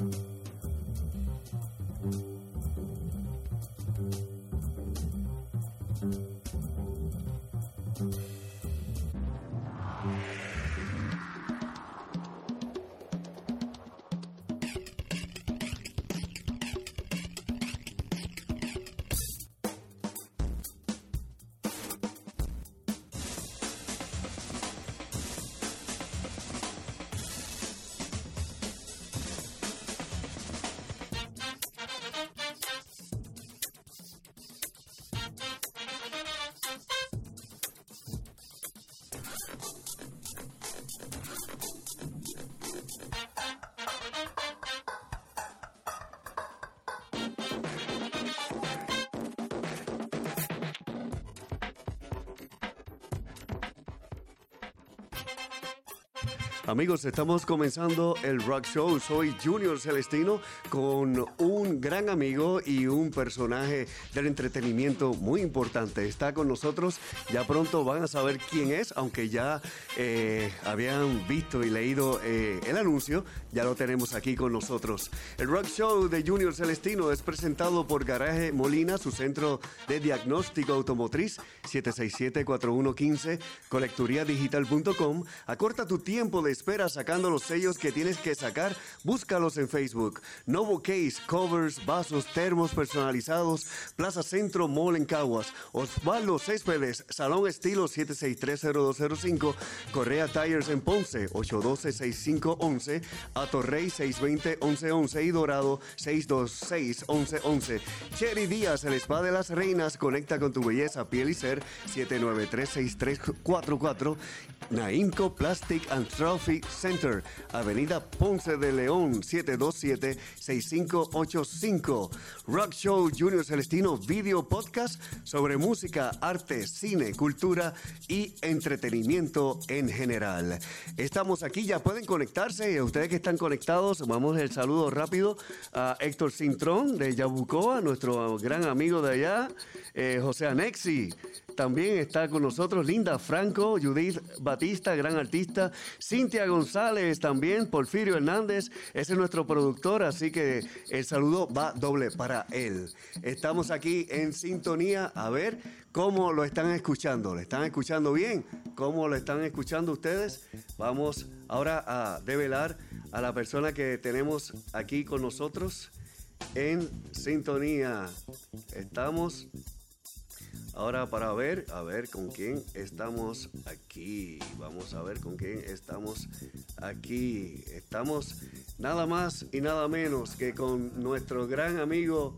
thank you. Amigos, estamos comenzando el Rock Show. Soy Junior Celestino con un gran amigo y un personaje del entretenimiento muy importante. Está con nosotros. Ya pronto van a saber quién es, aunque ya eh, habían visto y leído eh, el anuncio. Ya lo tenemos aquí con nosotros. El Rock Show de Junior Celestino es presentado por Garaje Molina, su centro de diagnóstico automotriz, 767-4115, colecturiadigital.com. Acorta tu tiempo de espera sacando los sellos que tienes que sacar? Búscalos en Facebook. Novo Case, covers, vasos, termos personalizados, Plaza Centro, Mall en Caguas. Osvaldo Céspedes, Salón Estilo 7630205, Correa Tires en Ponce, 812-6511, Atorrey 620-1111 y Dorado 626-1111. Cherry Díaz, el spa de las reinas, conecta con tu belleza, piel y ser, 793-6344. Naimco Plastic and Center, Avenida Ponce de León, 727-6585. Rock Show Junior Celestino Video Podcast sobre música, arte, cine, cultura y entretenimiento en general. Estamos aquí, ya pueden conectarse. Ustedes que están conectados, vamos el saludo rápido a Héctor Cintrón de Yabucoa, nuestro gran amigo de allá, eh, José Anexi. También está con nosotros Linda Franco, Judith Batista, gran artista, Cintia González también, Porfirio Hernández, ese es nuestro productor, así que el saludo va doble para él. Estamos aquí en sintonía a ver cómo lo están escuchando. ¿Le están escuchando bien? ¿Cómo lo están escuchando ustedes? Vamos ahora a develar a la persona que tenemos aquí con nosotros en sintonía. Estamos Ahora para ver, a ver con quién estamos aquí. Vamos a ver con quién estamos aquí. Estamos nada más y nada menos que con nuestro gran amigo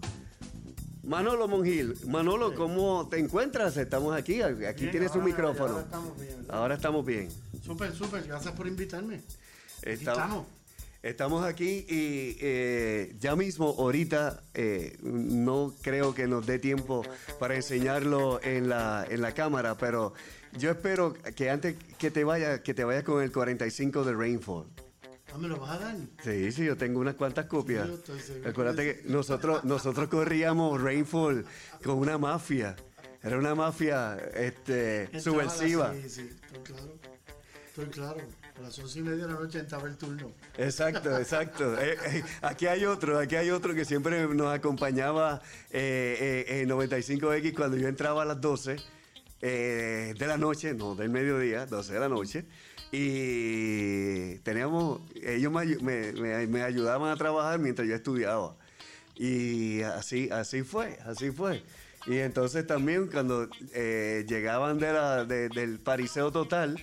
Manolo Monjil. Manolo, ¿cómo te encuentras? Estamos aquí. Aquí tienes un micrófono. Ahora estamos bien. Ahora estamos bien. Súper, súper. Gracias por invitarme. estamos. Estamos aquí y eh, ya mismo ahorita eh, no creo que nos dé tiempo para enseñarlo en la, en la cámara, pero yo espero que antes que te vayas, que te vayas con el 45 de Rainfall. ¿Ah, me lo vas a dar? Sí, sí, yo tengo unas cuantas copias. Acuérdate que nosotros, nosotros corríamos Rainfall con una mafia. Era una mafia este, subversiva. Sí, sí, claro. Estoy claro. A las once y media de la noche entraba el turno. Exacto, exacto. Eh, eh, aquí hay otro, aquí hay otro que siempre nos acompañaba eh, en 95X cuando yo entraba a las 12 de la noche, no, del mediodía, 12 de la noche. Y teníamos, ellos me, me, ayudaban a trabajar mientras yo estudiaba. Y así, así fue, así fue. Y entonces también cuando llegaban de la, del pariseo total,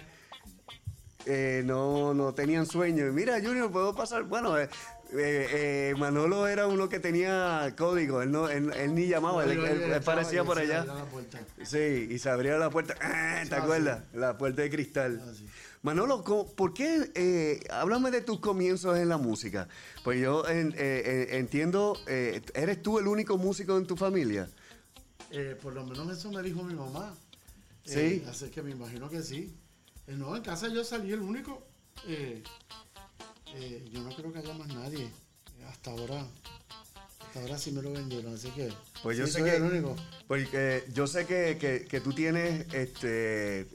eh, no, no tenían sueño. Y mira, Junior, puedo pasar. Bueno, eh, eh, Manolo era uno que tenía código, él, no, él, ni llamaba, él, parecía por allá. Sí, y se abría la puerta, ¡Ah! ¿te acuerdas? La puerta de cristal. Ah, Manolo, ¿por qué? háblame de tus comienzos en la música. Pues yo entiendo, ¿eres tú el único músico en tu familia? por lo menos eso me dijo mi mamá. Sí. así que me imagino que sí. Eh, no, en casa yo salí el único. Eh, eh, yo no creo que haya más nadie. hasta ahora. Hasta ahora sí me lo vendieron, así que. Pues yo sé que. El único. Porque yo sé que, que, tú tienes este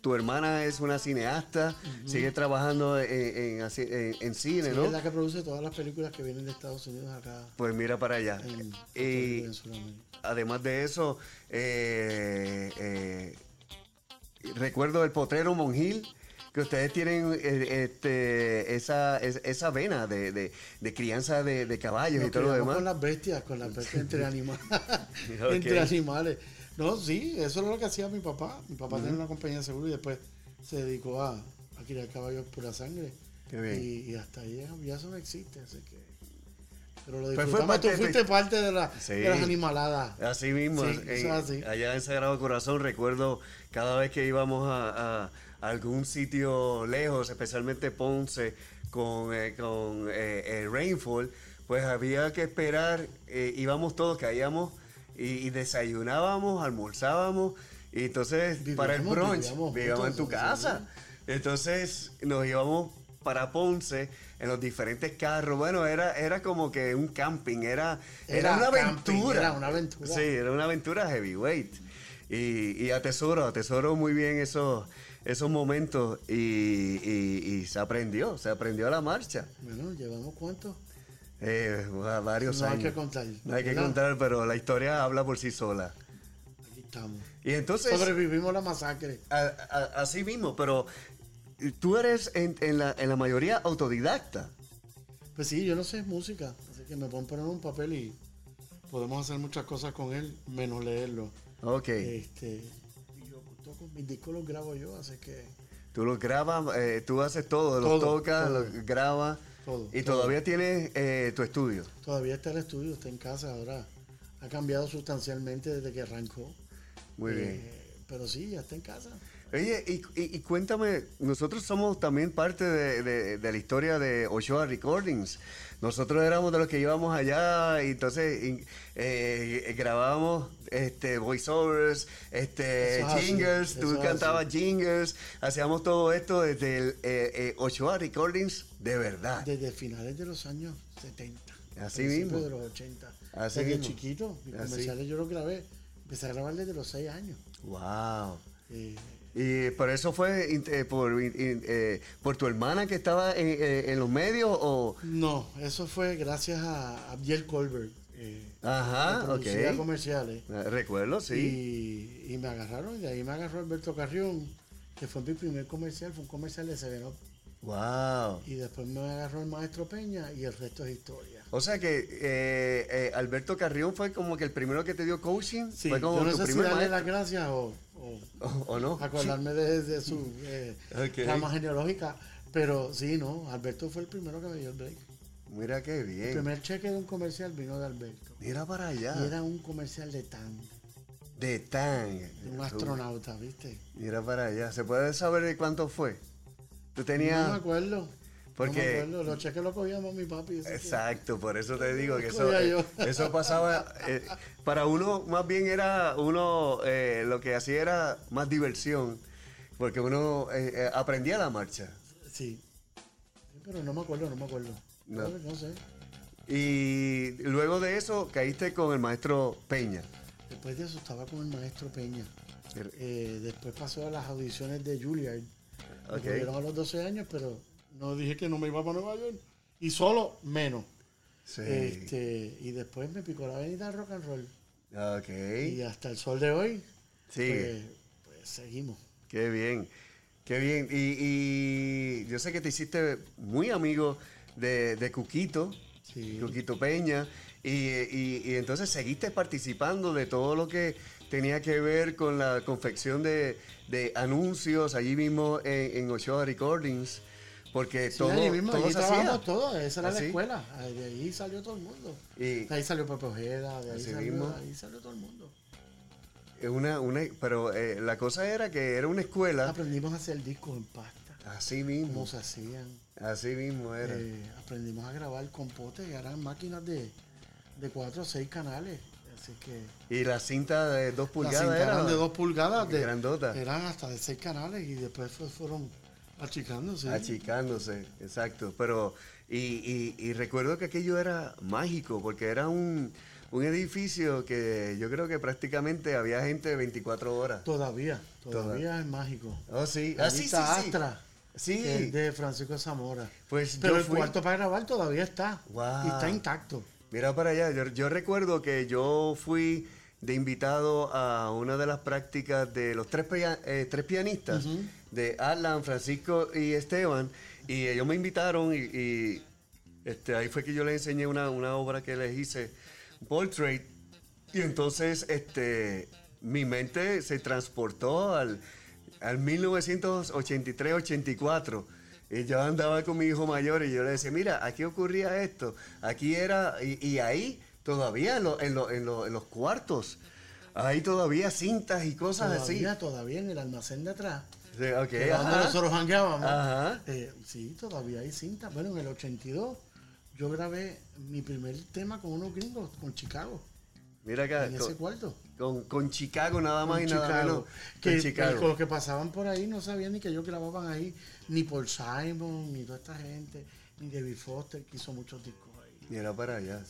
tu hermana es una cineasta, sigue trabajando en, en, en- en cine, Sí, ¿no? es la que produce todas las películas que vienen de Estados Unidos acá Pues mira para allá. Y además de eso, eh, eh, recuerdo el potrero Monjil, que ustedes tienen eh, este, esa, es- esa vena de, de- de crianza de, de caballos y todo lo demás. con las bestias, con las bestias entre animales. Entre animales. No, sí, eso es lo que hacía mi papá. Mi papá tenía una compañía de seguro y después se dedicó a, a criar caballos pura sangre. Qué bien. Y, y hasta ahí ya- eso no existe, así que. Pero lo Pues disfrutamos. parte Tú fuiste parte de, la- Sí. de las animaladas. Así mismo, Sí, en- eso es así. allá en Sagrado Corazón recuerdo cada vez que íbamos a, algún sitio lejos, especialmente Ponce, con, eh, con eh, eh, Rainfall, pues había que esperar, eh, íbamos todos, caíamos y, y desayunábamos, almorzábamos, y entonces para el brunch vivíamos vivíamos en tu casa. Entonces nos íbamos para Ponce en los diferentes carros. Bueno, era, era como que un camping, era, era, Era una camping, aventura. era una aventura. Sí, era una aventura heavyweight. Y, y atesoro, atesoro muy bien esos, esos momentos y, y- y se aprendió, se aprendió a la marcha. Bueno, ¿llevamos cuánto? Eh, va- varios No hay años. que contar. No hay que ¿verdad? contar, pero la historia habla por sí sola. Aquí estamos. Y entonces, Sobrevivimos la masacre. a- a- así mismo, pero tú eres en, en la, en la mayoría autodidacta. Pues sí, yo no sé música, así que me pueden poner un papel y podemos hacer muchas cosas con él, menos leerlo. Ok. Este, y yo toco mis discos los grabo yo, así que Tú los grabas, eh, tú haces todo, los Todo, tocas, todo. los grabas. Todo. Y todo. todavía tienes eh, tu estudio. Todavía está el estudio, está en casa ahora. Ha cambiado sustancialmente desde que arrancó. Muy Eh, bien. Pero sí, ya está en casa. Oye, y, y- y cuéntame, nosotros somos también parte de, de- de la historia de Ochoa Recordings. Nosotros éramos de los que íbamos allá y entonces y, eh, grabábamos este, voiceovers, este, Eso jingles, tú cantabas jingles, hacíamos todo esto desde el eh, eh, Ochoa Recordings de verdad. Desde finales de los años 70. Así mismo. de los 80. Así desde mismo. chiquito, mis Así. comerciales yo los grabé. Empecé a grabar desde los 6 años. Wow. ¿Y por eso fue eh, por, eh, por tu hermana que estaba en, eh, en los medios o...? no, eso fue gracias a Abdiel Colbert. Eh, Ajá, ok. comerciales. Eh, Recuerdo, sí. Y, y me agarraron, y de ahí me agarró Alberto Carrión, que fue mi primer comercial, fue un comercial de Seven Up. Wow. Y después me agarró el maestro Peña y el resto es historia. O sea que eh, eh, Alberto Carrión fue como que el primero que te dio coaching. Sí, fue como yo no tu sé si primer darle las gracias o, o no? acordarme de, de su eh, rama genealógica. Pero sí, no, Alberto fue el primero que me dio el break. Mira qué El bien. primer cheque de un comercial vino de Alberto. Mira para allá. Y era un comercial de TAN, De tan. de un astronauta, ¿viste? Mira para allá. ¿Se puede saber de cuánto fue? Tú No tenías... me acuerdo. Porque- No me. Los cheques los cogíamos mi papi. que- Exacto, por eso te digo que eso, eh, eso pasaba. eh, para uno, más bien era uno, eh, lo que hacía era más diversión, porque uno aprendía la marcha. Sí. Pero no me acuerdo, no me acuerdo. No. No, sé. Y luego de eso caíste con el maestro Peña. Después de eso estaba con el maestro Peña. Eh, después pasó a las audiciones de Juilliard. Me Ok. cogieron a los 12 años, pero no dije que no me iba para Nueva York. Y solo menos. Sí. Este, y después me picó la venida rock and roll. Ok. Y hasta el sol de hoy, Sigue. pues, pues seguimos. Qué bien. Qué bien. Y, y yo sé que te hiciste muy amigo de, de Cuquito. Sí. Cuquito Peña, y, y- y entonces seguiste participando de todo lo que tenía que ver con la confección de, de anuncios allí mismo en, en Ochoa Recordings, porque Sí, todo, mismo, todo se hacía. esa era ¿Ah, la escuela. De ahí salió todo el mundo. Y De ahí salió Pepe Ojeda, de ahí, salió, mismo. ahí salió todo el mundo. una, una, pero eh, la cosa era que era una escuela, Aprendimos a hacer discos en pasta, así mismo, cómo se hacían. así mismo era. Eh, aprendimos a grabar con potes, eran máquinas de, de 4 o 6 canales. Así que y la cinta de dos pulgadas era eran de 2 pulgadas, de, grandota. eran hasta de 6 canales y después fue- fueron achicándose. achicándose, exacto. Pero, y, y- y recuerdo que aquello era mágico, porque era un, un edificio que yo creo que prácticamente había gente 24 horas. Todavía, todavía es mágico. Oh, sí. Ah, sí, sí, está sí. Astra, Sí. que es de Francisco Zamora. Pues Pero el fui- cuarto para grabar todavía está. Wow. Y está intacto. Mira para allá, yo, yo recuerdo que yo fui de invitado a una de las prácticas de los tres, eh, tres pianistas, de Alan, Francisco y Esteban, y ellos me invitaron y, este, ahí fue que yo les enseñé una, una obra que les hice, Portrait, y entonces este, mi mente se transportó al, al 1983-84. Y yo andaba con mi hijo mayor y yo le decía, mira, aquí ocurría esto, aquí era, y, ahí todavía en, en en en los cuartos, hay todavía cintas y cosas Todavía, todavía en el almacén de atrás. Sí, ok, que era donde nosotros jangueábamos. Eh, sí, todavía hay cinta. Bueno, en el 82 yo grabé mi primer tema con unos gringos, con Chicago, Mira acá, en con, ese cuarto. con- con Chicago nada más Con y nada menos. Que, con Chicago. los que pasaban por ahí no sabían ni que ellos grababan ahí, ni Paul Simon, ni toda esta gente, ni David Foster, que hizo muchos discos ahí. Mira para allá.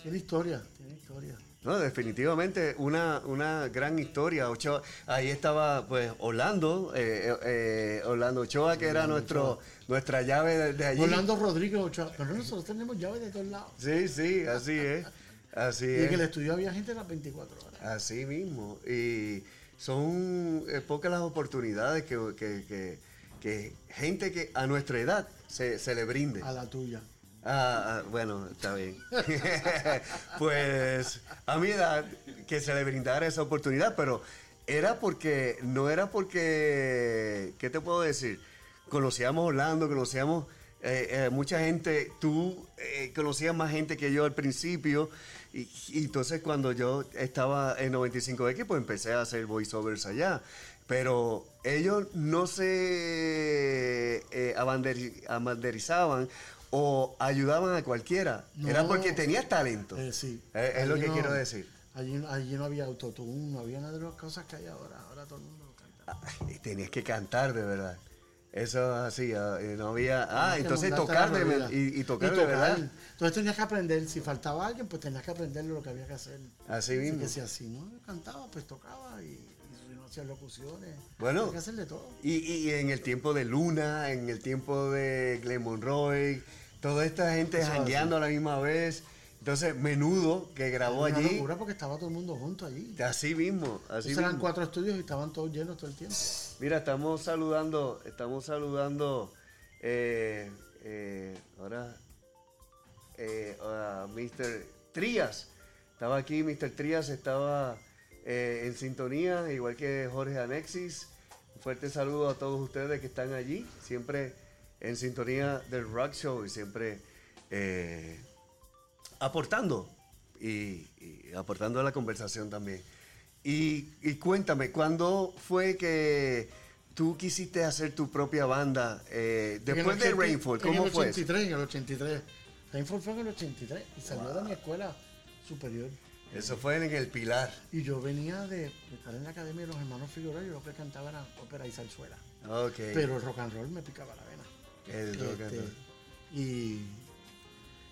Tiene historia, tiene historia. No, definitivamente una, una gran historia. Ochoa, ahí estaba pues Orlando, eh, eh, Orlando Ochoa, que era nuestro, nuestra llave de, de allí. Orlando Rodríguez Ochoa, pero nosotros tenemos llaves de todos lados. Sí, sí, así es. Así Y en el es. estudio había gente las 24 horas. Así mismo. Y son eh, pocas las oportunidades que, que- que- que gente que a nuestra edad se, se le brinde. A la tuya. Ah, ah, bueno, está bien. pues a mi edad que se le brindara esa oportunidad, pero era porque, no era porque, ¿qué te puedo decir? Conocíamos Orlando, conocíamos eh, eh, mucha gente, tú eh, conocías más gente que yo al principio, y, y entonces cuando yo estaba en 95X, pues empecé a hacer voiceovers allá. Pero ellos no se eh, abanderi- abanderizaban o ayudaban a cualquiera. Era porque tenías talento. Eh, sí. Eh, es lo que no- quiero decir. Allí, allí no había autotune, no había nada de las cosas que hay ahora. Ahora todo el mundo lo canta. Ay, tenías que cantar de verdad. Eso así, ah, eh, no había. Ah, entonces tocar de, y, y tocar Y de verdad. Entonces tenías que aprender, si faltaba alguien, pues tenías que aprender lo que había que hacer. Así mismo. que si así no cantaba, pues tocaba y, no hacía locuciones. Bueno. Tenía que hacer de todo. Y, y en el tiempo de Luna, en el tiempo de Glenn Monroy, toda esta gente jangueando a la misma vez. Entonces, Menudo, que grabó Era una allí, locura porque estaba todo el mundo junto allí. así mismo, así Entonces eran mismo. cuatro estudios y estaban todos llenos todo el tiempo. Mira, estamos saludando, estamos saludando eh, eh, ahora eh, a Mr. Trías. Estaba aquí, Mr. Trías estaba en sintonía, igual que Jorge Anexis. Un fuerte saludo a todos ustedes que están allí, siempre en sintonía del Rock Show y siempre eh, aportando y, y aportando a la conversación también. Y, y cuéntame, ¿cuándo fue que tú quisiste hacer tu propia banda? Eh, después En de el 80 Rainfall, En ¿cómo el fue? eso? 83, en el 83. Rainfall fue en el 83 y salió de mi escuela superior. Eso fue en el Pilar. Y yo venía de, de estar en la academia de los hermanos Figueroa y lo que cantaba era ópera y zarzuela. Ok. Pero el rock and roll me picaba la vena. El rock and Este, roll. y,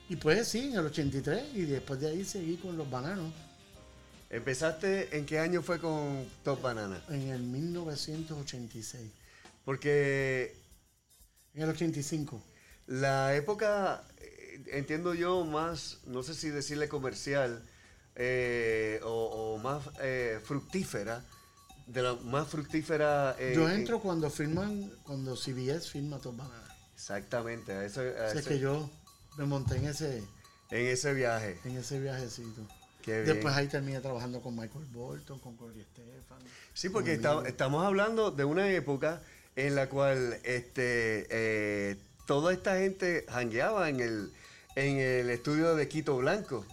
y pues sí, en el 83 y después de ahí seguí con los bananos ¿Empezaste en qué año fue con Top Banana? en el 1986. Porque En el 85. la época, eh, entiendo yo, más, no sé si decirle comercial eh, o, o más eh, fructífera, de la más fructífera. eh, yo en- entro cuando firman, cuando CBS firma Top Bananas. Exactamente, a eso, a eso- que yo me monté en ese, en ese viaje. en ese viajecito. Qué bien. Después ahí terminé trabajando con Michael Bolton, con Corey Stefan. Sí, porque estamos hablando de una época en la cual este, eh, toda esta gente jangueaba en el, en el estudio de Quito Blanco,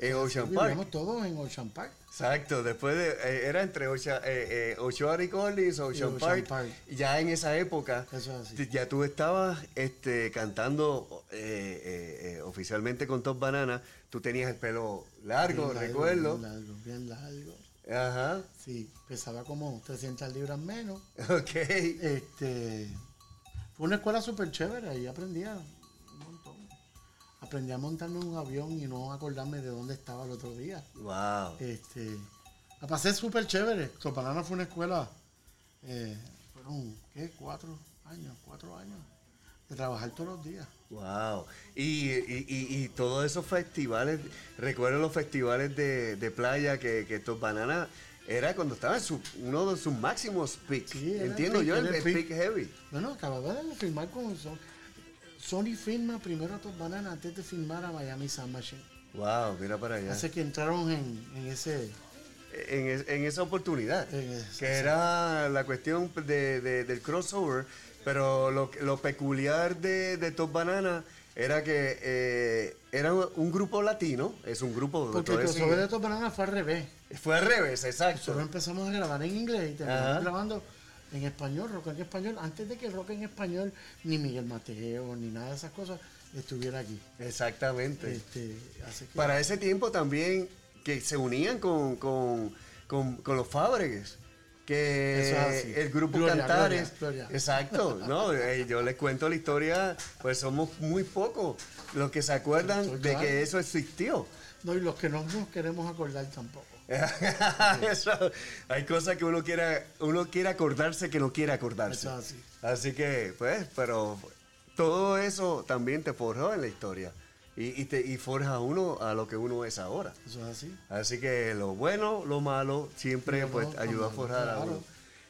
en Ocean Park. Vivíamos todos en Ocean Park. Exacto, después de, eh, era entre Ocean, eh, eh, Ochoa y Collins, Ocean, Ocean Park, Park. ya en esa época, Eso es así. t- ya tú estabas este, cantando eh, eh, eh, oficialmente con Top Banana, tú tenías el pelo largo, Bien recuerdo. Bien largo, bien largo. Ajá, Sí, pesaba como 300 libras menos. ok. Este, fue una escuela súper chévere y aprendía. Aprendí a montarme en un avión y no acordarme de dónde estaba el otro día. Wow. Este, la pasé súper chévere. Sopanana fue una escuela, eh, fueron, ¿qué? Cuatro años, cuatro años de trabajar todos los días. Wow. Y, y, y, y todos esos festivales, recuerdo los festivales de, de playa que, que Top Banana era cuando estaba en su, uno de sus máximos. Sí, el Entiendo peak, yo, el, el el peak. peak heavy. Bueno, acababa de firmar con Sony. Firma primero a Top Banana antes de firmar a Miami Sound Machine. Wow, mira para allá. Así que entraron en, en ese... En, es- en esa oportunidad. En ese- que era la cuestión de, de- del crossover. Pero lo, lo peculiar de, de Top Banana era que eh, era un grupo latino. Es un grupo. Porque el crossover de Top Banana fue al revés. Fue al revés, exacto. Nosotros empezamos a grabar en inglés y Ajá. terminamos grabando en español, rock en español, antes de que el rock en español, ni Miguel Mateo, ni nada de esas cosas, estuviera aquí. Exactamente. Este, que, Para ese tiempo también que se unían con, con, con, con los Fábregues. Que es el grupo Gloria, Cantares. Gloria, Gloria. Exacto. No, yo les cuento la historia, pues somos muy pocos los que se acuerdan de claro. que eso existió. no, y los que no nos queremos acordar tampoco. Eso, hay cosas que uno quiera, uno quiere acordarse que no quiere acordarse. Así. Así que, pues, pero todo eso también te forjó en la historia. Y, y te, y forja a uno a lo que uno es ahora. Eso es así. Así que lo bueno, lo malo, siempre Lo pues ayuda a forjar a malo, uno.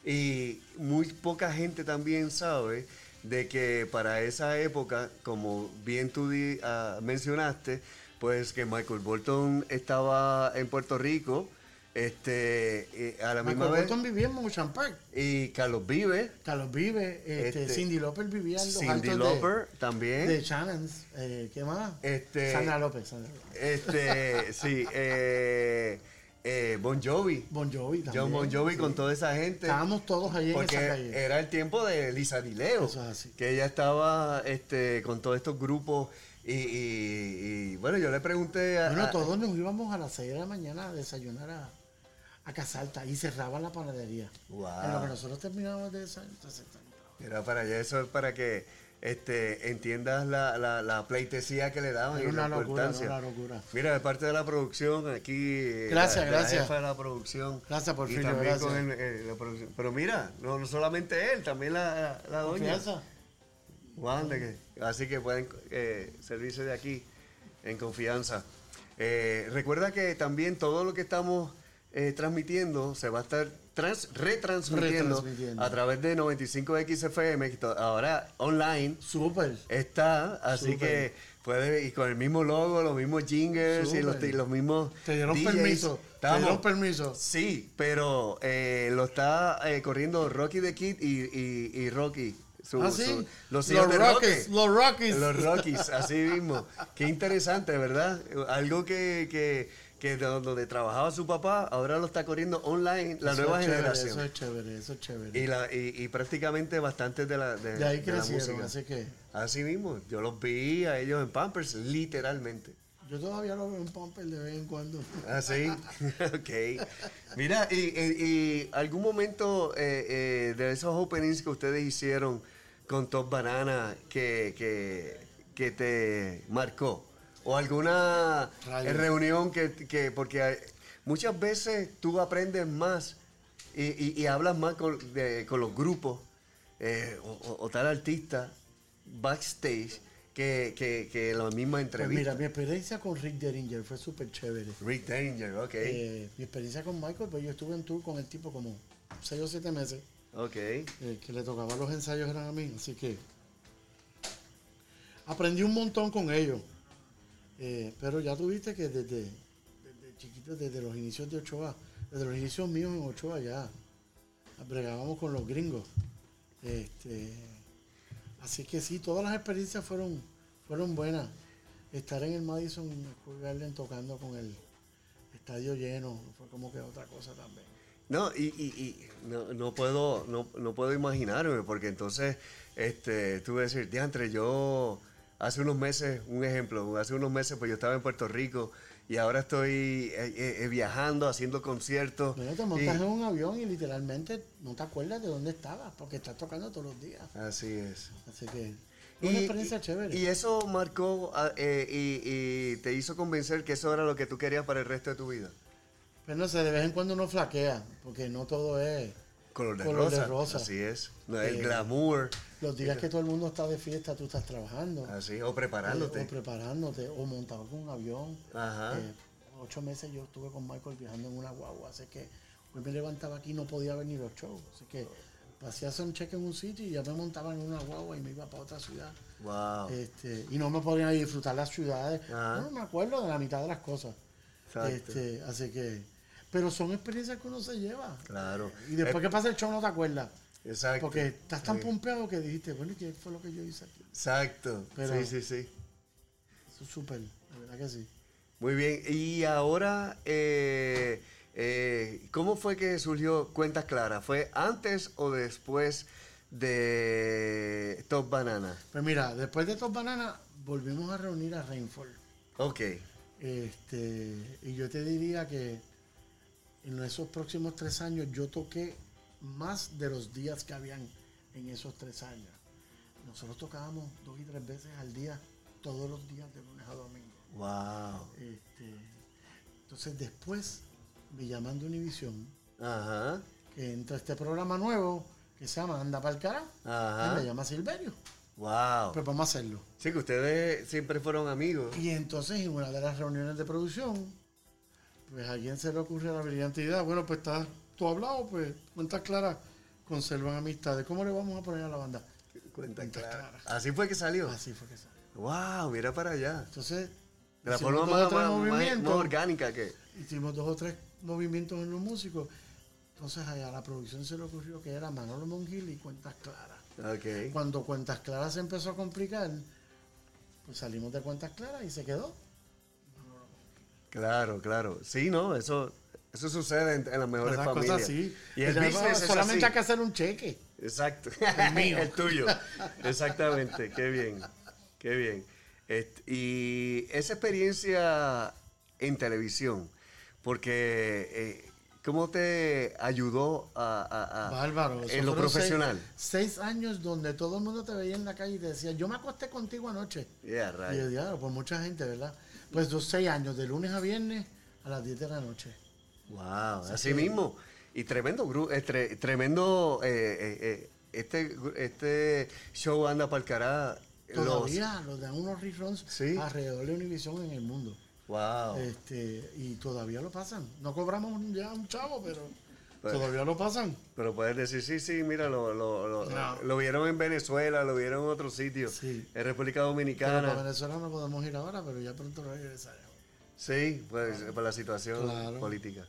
Y muy poca gente también sabe de que para esa época, como bien tú di- ah, mencionaste, pues que Michael Bolton estaba en Puerto Rico, este, a la misma Michael vez, Bolton vivía en Ocean Park. y Carlos Vive, Carlos Vive, este, Este, Cindy López vivía en los Cindy altos de- Lauper también. de, Shannon's. Eh, ¿Qué más? Este- Sandra López. Sandra López. Este, sí, eh, eh, Bon Jovi. Bon Jovi también. John Bon Jovi sí. con toda esa gente. Estábamos todos allí en Porque esa calle. era el tiempo de Lisa Dileo. Eso es así. Que ella estaba este, con todos estos grupos. Y, y- y, bueno, yo le pregunté a. Bueno, todos nos íbamos a las 6 de la mañana a desayunar a, a Casalta y cerraban la panadería. Wow. En lo que nosotros terminábamos de desayunar. Era para allá, eso es para que este, entiendas la, la, la pleitesía que le daban Era y la una locura, importancia. una locura. Mira, de parte de la producción, aquí. eh, Gracias, la- la gracias. jefa de la producción. Gracias, con el- eh, la producción. Pero mira, no, no solamente él, también la, la doña. Confianza. Así que pueden eh, servirse de aquí en confianza. Eh, recuerda que también todo lo que estamos eh, transmitiendo se va a estar trans- retransmitiendo, Retransmitiendo. a través de 95XFM, que to- ahora online Súper. está, así que puede, y con el mismo logo, los mismos jingles y los, y los mismos Te dieron DJs. permiso. Te dieron permiso. Sí, pero eh, lo está eh, corriendo Rocky the Kid y, y, y Rocky. Su- Ah, sí. su- los Los de Rockies, Rocky. los Rockies. Los Rockies, así mismo. Qué interesante, ¿verdad? Algo que, que, que de donde trabajaba su papá, ahora lo está corriendo online la Eso nueva es chévere, generación. Eso es chévere, eso es chévere. y, la, y, y prácticamente bastantes de la, de, de ahí de la crecieron, música. así que Así mismo, yo los vi a ellos en Pampers, literalmente. yo todavía lo veo en Pumper de vez en cuando. Así, ok. Mira, y, y- y algún momento eh, eh, de esos openings que ustedes hicieron con Top Banana que, que, que te marcó? ¿O alguna reunión que, que- porque muchas veces tú aprendes más y, y- y hablas más con, de- con los grupos eh, o, tal artista backstage que, que, que la misma Pues entrevista? mira, mi experiencia con Rick Derringer fue súper chévere. Rick Danger, ok. Eh, mi experiencia con Michael, pues yo estuve en tour con el tipo como 6 o 7 meses. Ok. eh, que le tocaba los ensayos eran a mí, así que aprendí un montón con ellos. Eh, pero ya tuviste que desde, desde chiquito, desde los inicios de Ochoa, desde los inicios míos en Ochoa ya bregábamos con los gringos. Este, así que sí, todas las experiencias fueron, fueron buenas. Estar en el Madison Square Garden tocando con el estadio lleno fue como que otra cosa también. No, y, y, y no, no puedo, no, no puedo imaginarme, porque entonces, este, tú vas a decir, diantre, yo hace unos meses, un ejemplo, hace unos meses pues yo estaba en Puerto Rico y ahora estoy eh, eh, eh, viajando, haciendo conciertos. Bueno, te y- montas en un avión y literalmente no te acuerdas de dónde estabas, porque estás tocando todos los días. Así es. Así que, Una experiencia chévere. Y eso marcó ah, eh, y, y te hizo convencer que eso era lo que tú querías para el resto de tu vida. Pues no sé, de vez en cuando uno flaquea, porque no todo es Color de, color rosa. de rosa. Así es. No, el Eh, glamour. Los días que todo el mundo está de fiesta, tú estás trabajando. Así, o preparándote. Eh, o preparándote, o montado con un avión. Ajá. Eh, ocho meses yo estuve con Michael viajando en una guagua, así que hoy me levantaba aquí y no podía ver ni los shows. Así que hacía hacer un cheque en un sitio y ya me montaba en una guagua y me iba para otra ciudad. Wow. Este, y no me podía ni disfrutar las ciudades. Ajá. No me acuerdo de la mitad de las cosas. Exacto. Este, así que, pero son experiencias que uno se lleva. Claro. Y después Eh, que pasa el show no te acuerdas. Exacto. Porque estás tan Sí. pompeado que dijiste, bueno, ¿y qué fue lo que yo hice aquí? Exacto. Pero- sí, sí, sí. Eso es súper, la verdad que sí. Muy bien. Y ahora, eh, eh, ¿cómo fue que surgió Cuentas Claras? ¿Fue antes o después de Top Banana? Pues mira, después de Top Banana volvimos a reunir a Rainfall. Ok. Este, y yo te diría que en esos próximos tres años yo toqué más de los días que habían en esos tres años. Nosotros tocábamos dos y tres veces al día, todos los días de lunes a domingo. Wow. Este, entonces después me llaman de Univision, Ajá. que entra este programa nuevo que se llama Anda para el cara, Ajá. y me llama Silverio. Wow. Pues vamos a hacerlo. Sí, que ustedes siempre fueron amigos. Y entonces en una de las reuniones de producción, pues a alguien se le ocurre la brillante idea, bueno, pues está todo hablado, pues cuentas claras conservan amistades. ¿Cómo le vamos a poner a la banda? Cuentas Claras. Claras. Así fue que salió. Así fue que salió. Wow, mira para allá. Entonces, De la forma más, orgánica que. hicimos dos o tres movimientos en los músicos. Entonces allá a la producción se le ocurrió que era Manolo Mongil y Cuentas Claras. Ok. Cuando Cuentas Claras se empezó a complicar, pues salimos de Cuentas Claras y se quedó. Claro, claro. Sí, no, eso, eso sucede en, en las mejores Esas familias. cosas así. Y el business es solamente así. hay que hacer un cheque. Exacto. El mío. El tuyo. Exactamente. Qué bien. Qué bien. Y esa experiencia en televisión, porque eh, ¿cómo te ayudó a, a- a- Bárbaro. en lo profesional? Seis, seis años donde todo el mundo te veía en la calle y te decía, yo me acosté contigo anoche. Yeah, Y yo, diablo, pues mucha gente, ¿verdad? Pues dos, seis años, de lunes a viernes a las 10 de la noche. Wow, así mismo. Y tremendo grupo, tremendo eh, eh, eh, este, este show anda para el cará. Todavía los dan unos reruns Sí. alrededor de Univision en el mundo. Wow. Este, y todavía lo pasan. No cobramos ya un chavo, pero todavía lo pasan. Pero puedes decir, sí, sí, mira, lo, lo, lo, No. lo vieron en Venezuela, lo vieron en otros sitios, Sí. en República Pero Dominicana. para Venezuela no podemos ir ahora, pero ya pronto regresaremos. Sí, pues por la situación Claro. política.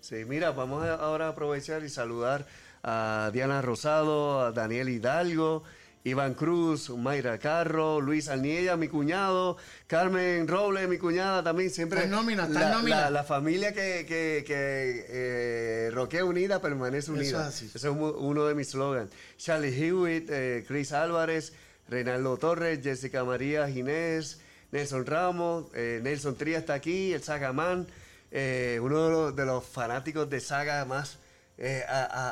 Sí, mira, vamos a- ahora a aprovechar y saludar a Diana Rosado, a Daniel Hidalgo, Iván Cruz, Mayra Carro, Luis Alniella, mi cuñado, Carmen Robles, mi cuñada también, siempre. Está en nómina, está en la, nómina. la- la familia que, que, que eh, roquea unida permanece Eso unida. es así. Ese es uno de mis slogans. Charlie Hewitt, eh, Chris Álvarez, Reinaldo Torres, Jessica María Ginés, Nelson Ramos, eh, Nelson Tría está aquí, el Sagamán, uno de los, de los fanáticos de Saga más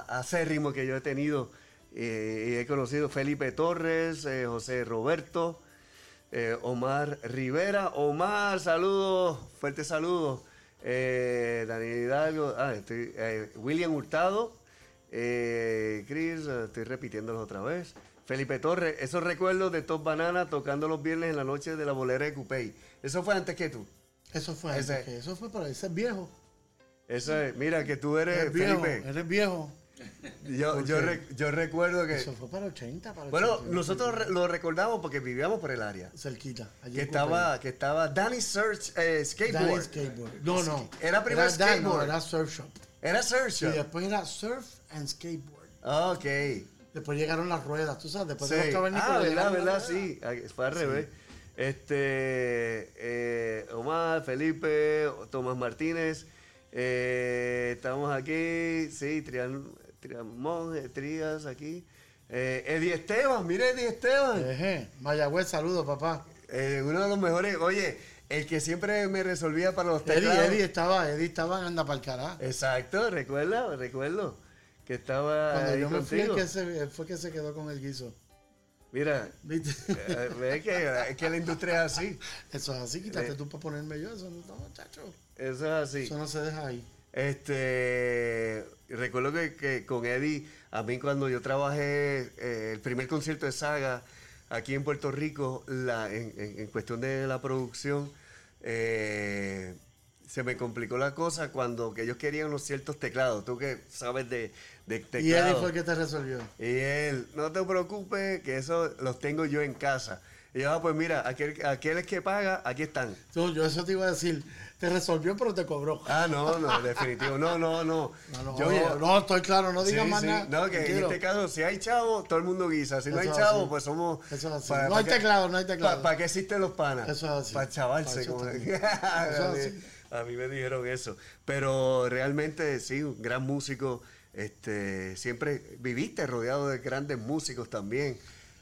acérrimo que yo he tenido eh, y he conocido Felipe Torres, eh, José Roberto, eh, Omar Rivera. Omar, saludos, fuerte saludos. Eh, Daniel Hidalgo, ah, estoy- William Hurtado, Chris, estoy repitiéndolos otra vez. Felipe Torres, esos recuerdos de Top Banana tocando los viernes en la noche de la bolera de Cupey. Eso fue antes que tú. Eso fue antes Ese- que- eso fue para ese es viejo. Eso es, mira que tú eres, Eres viejo, Felipe. eres viejo. Yo, ¿Por yo, qué? re- yo recuerdo que. Eso fue para 80, para Bueno, 80, nosotros lo recordamos porque vivíamos por el área. cerquita. allí Que estaba, que estaba Danny Search eh. Skateboard. Danny Skateboard. No, no. Era primero Dan, no, skateboard. era Surf Shop. Era Search. Y después era Surf and Skateboard. Ok. Después llegaron las ruedas, tú sabes, después Sí. de los cavernícolas Ah, verdad, verdad, sí. Ah, Fue al revés. Este, eh, Omar, Felipe, Tomás Martínez. eh, estamos aquí, sí, Trian, Monge, Trías aquí. Eh, Eddie Esteban, mira Eddie Esteban. Ejé. Mayagüez, saludos, papá. Eh, uno de los mejores, oye, el que siempre me resolvía para los Eddie, teclados. Eddie estaba, Eddie estaba en Anda para cará. Exacto, recuerdo, recuerdo. Que estaba Cuando ahí yo me fui, el que se, él fue que se quedó con el guiso. Mira, ¿Viste? eh, es que, es que la industria es así. Eso es así, quítate Eh. tú para ponerme yo, eso no, no, muchacho. Eso es así. Eso no se deja ahí. Este, recuerdo que, que con Eddie, a mí cuando yo trabajé eh, el primer concierto de Saga aquí en Puerto Rico, la, en, en- en cuestión de la producción, eh, se me complicó la cosa cuando que ellos querían unos ciertos teclados. Tú que sabes de, de Y teclados. él fue el que te resolvió. Y él, no te preocupes, que eso los tengo yo en casa. Y yo, ah, pues mira, aquel, aquel es que paga, aquí están. Tú, yo eso te iba a decir, te resolvió pero te cobró. Ah, no, no, definitivo. No, no, no. No, no, Yo- oye, no, estoy claro, no digas Sí, más sí. nada. No, que en este caso, si hay chavo, todo el mundo guisa. Si no hay chavo, así. pues somos. Eso es así. No pa hay que- teclado, no hay teclado. ¿Para qué existen los panas? Eso es así. Para chavarse. Pa' eso como- a, Eso mí, es así. a mí me dijeron eso. Pero realmente, sí, un gran músico. Este, siempre viviste rodeado de grandes músicos también.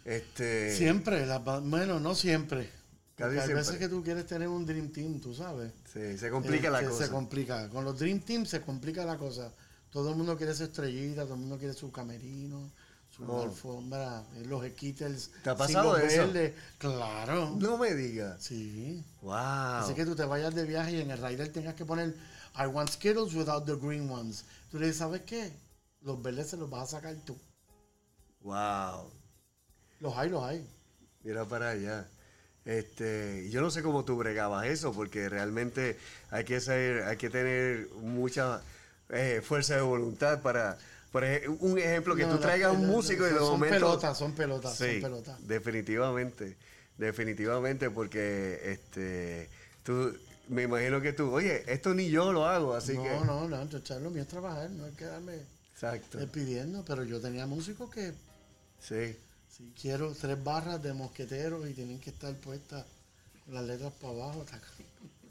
Este, Siempre, bueno, no siempre. Casi siempre. veces que tú quieres tener un Dream Team, tú sabes. sí, se complica Eh, la cosa. Se complica. Con los Dream Team se complica la cosa. Todo el mundo quiere su estrellita, todo el mundo quiere su camerino, su Oh. alfombra, eh, los Skittles. ¿Te ha pasado eso? verdes. Claro. No me digas. Sí. Wow. Así que tú te vayas de viaje y en el rider tengas que poner I want Skittles without the green ones. Tú le dices, ¿sabes qué? Los verdes se los vas a sacar tú. Wow. Los hay, los hay. Mira para allá. Este, yo no sé cómo tú bregabas eso, porque realmente hay que ser, hay que tener mucha eh, fuerza de voluntad para, por un ejemplo, que No, tú no, traigas un no, no, músico y de son momento... pelotas, son pelotas, son pelotas. definitivamente, definitivamente, porque este, tú, me imagino que tú, oye, esto ni yo lo hago, así no, que... no, no, yo, lo mío es trabajar, no hay que darme Exacto, pidiendo, pero yo tenía músicos que sí. Quiero tres barras de mosqueteros y tienen que estar puestas las letras para abajo.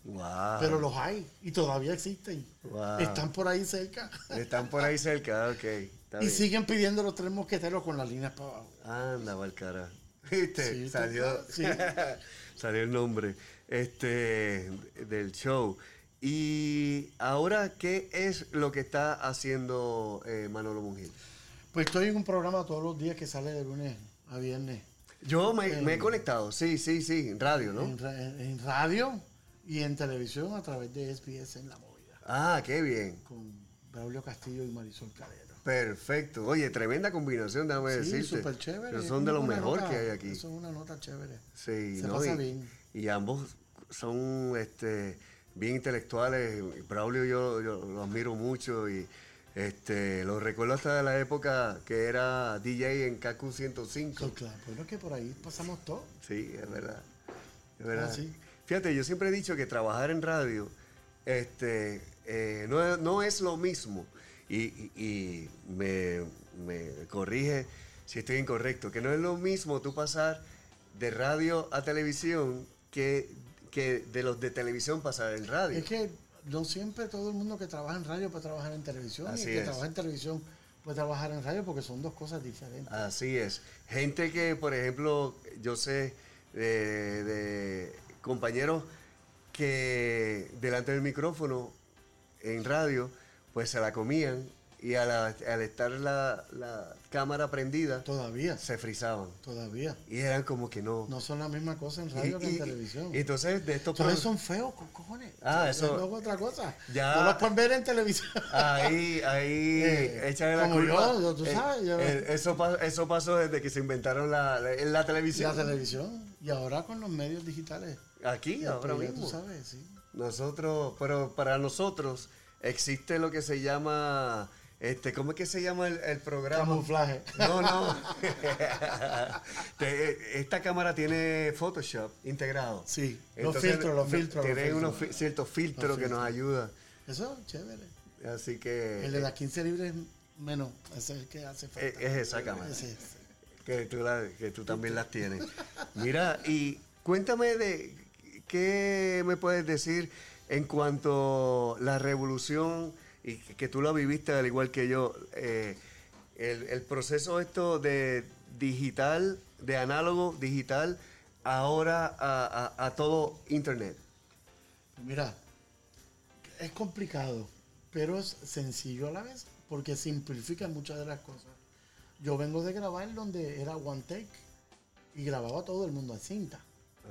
Wow. Pero los hay y todavía existen. Wow. Están por ahí cerca. Están por ahí cerca, ok. está y bien. siguen pidiendo los tres mosqueteros con las líneas para abajo. Anda, Valcara. ¿Viste? Sí, salió, sí. salió el nombre este, del show. Y ahora, ¿qué es lo que está haciendo eh, Manolo Mungil? Pues estoy en un programa todos los días que sale de lunes a viernes. Yo me, me he conectado, sí, sí, sí, en radio, ¿no? En, ra- en- en radio y en televisión a través de SBS en La Movida. Ah, qué bien. Con Braulio Castillo y Marisol Calero. Perfecto. Oye, tremenda combinación, déjame Sí, decirte. súper chévere. Pero son de lo mejor nota. que hay aquí. Es una nota chévere. Sí, Se ¿no? pasa y, bien. y ambos son este, bien intelectuales. Braulio yo, yo lo admiro mucho y este, lo recuerdo hasta de la época que era DJ en KQ 105. Sí, claro, bueno, es que por ahí pasamos todo. Sí, es verdad. Es verdad. Ah, sí. Fíjate, yo siempre he dicho que trabajar en radio este, eh, no, es- no es lo mismo. Y, y- y me, me corrige si estoy incorrecto, que no es lo mismo tú pasar de radio a televisión que, que de los de televisión pasar en radio. Es que no siempre todo el mundo que trabaja en radio puede trabajar en televisión. Así y el que es. trabaja en televisión puede trabajar en radio porque son dos cosas diferentes. Así es. Gente que, por ejemplo, yo sé de, de compañeros que delante del micrófono en radio, pues se la comían y a la- al estar la, la cámara prendida, Todavía, se frizaban. todavía. Y eran como que no. No son la misma cosa en Y- radio que y- en televisión. y entonces, de estos Entonces son feos, co- cojones. Ah, Es eso- luego otra cosa. Ya- No los pueden ver en televisión. Ahí, ahí, Eh, échale la como culpa. yo, tú Eh, sabes, yo- eh, eso, pa- eso pasó desde que se inventaron la, la, la televisión. la televisión. Y ahora con los medios digitales. Aquí, ahora Pues ya mismo. Tú sabes, sí. Nosotros, pero para nosotros existe lo que se llama, este, ¿cómo es que se llama el, el programa? Camuflaje. No, no. Te- Esta cámara tiene Photoshop integrado. Sí, los filtros, los filtros, Tiene unos filtros. ciertos filtros Los que nos ayudan. Eso, chévere. Así que El de las 15 libres menos. Ese es el que hace falta. es, es esa cámara. Es. Que tú, la- que tú también las tienes. Mira, y cuéntame de qué me puedes decir en cuanto a la revolución y que tú la viviste al igual que yo. eh, el, el proceso esto de digital, de análogo, digital, ahora a, a- a todo internet. Mira, es complicado, pero es sencillo a la vez, porque simplifica muchas de las cosas. Yo vengo de grabar donde era one take y grababa todo el mundo en cinta.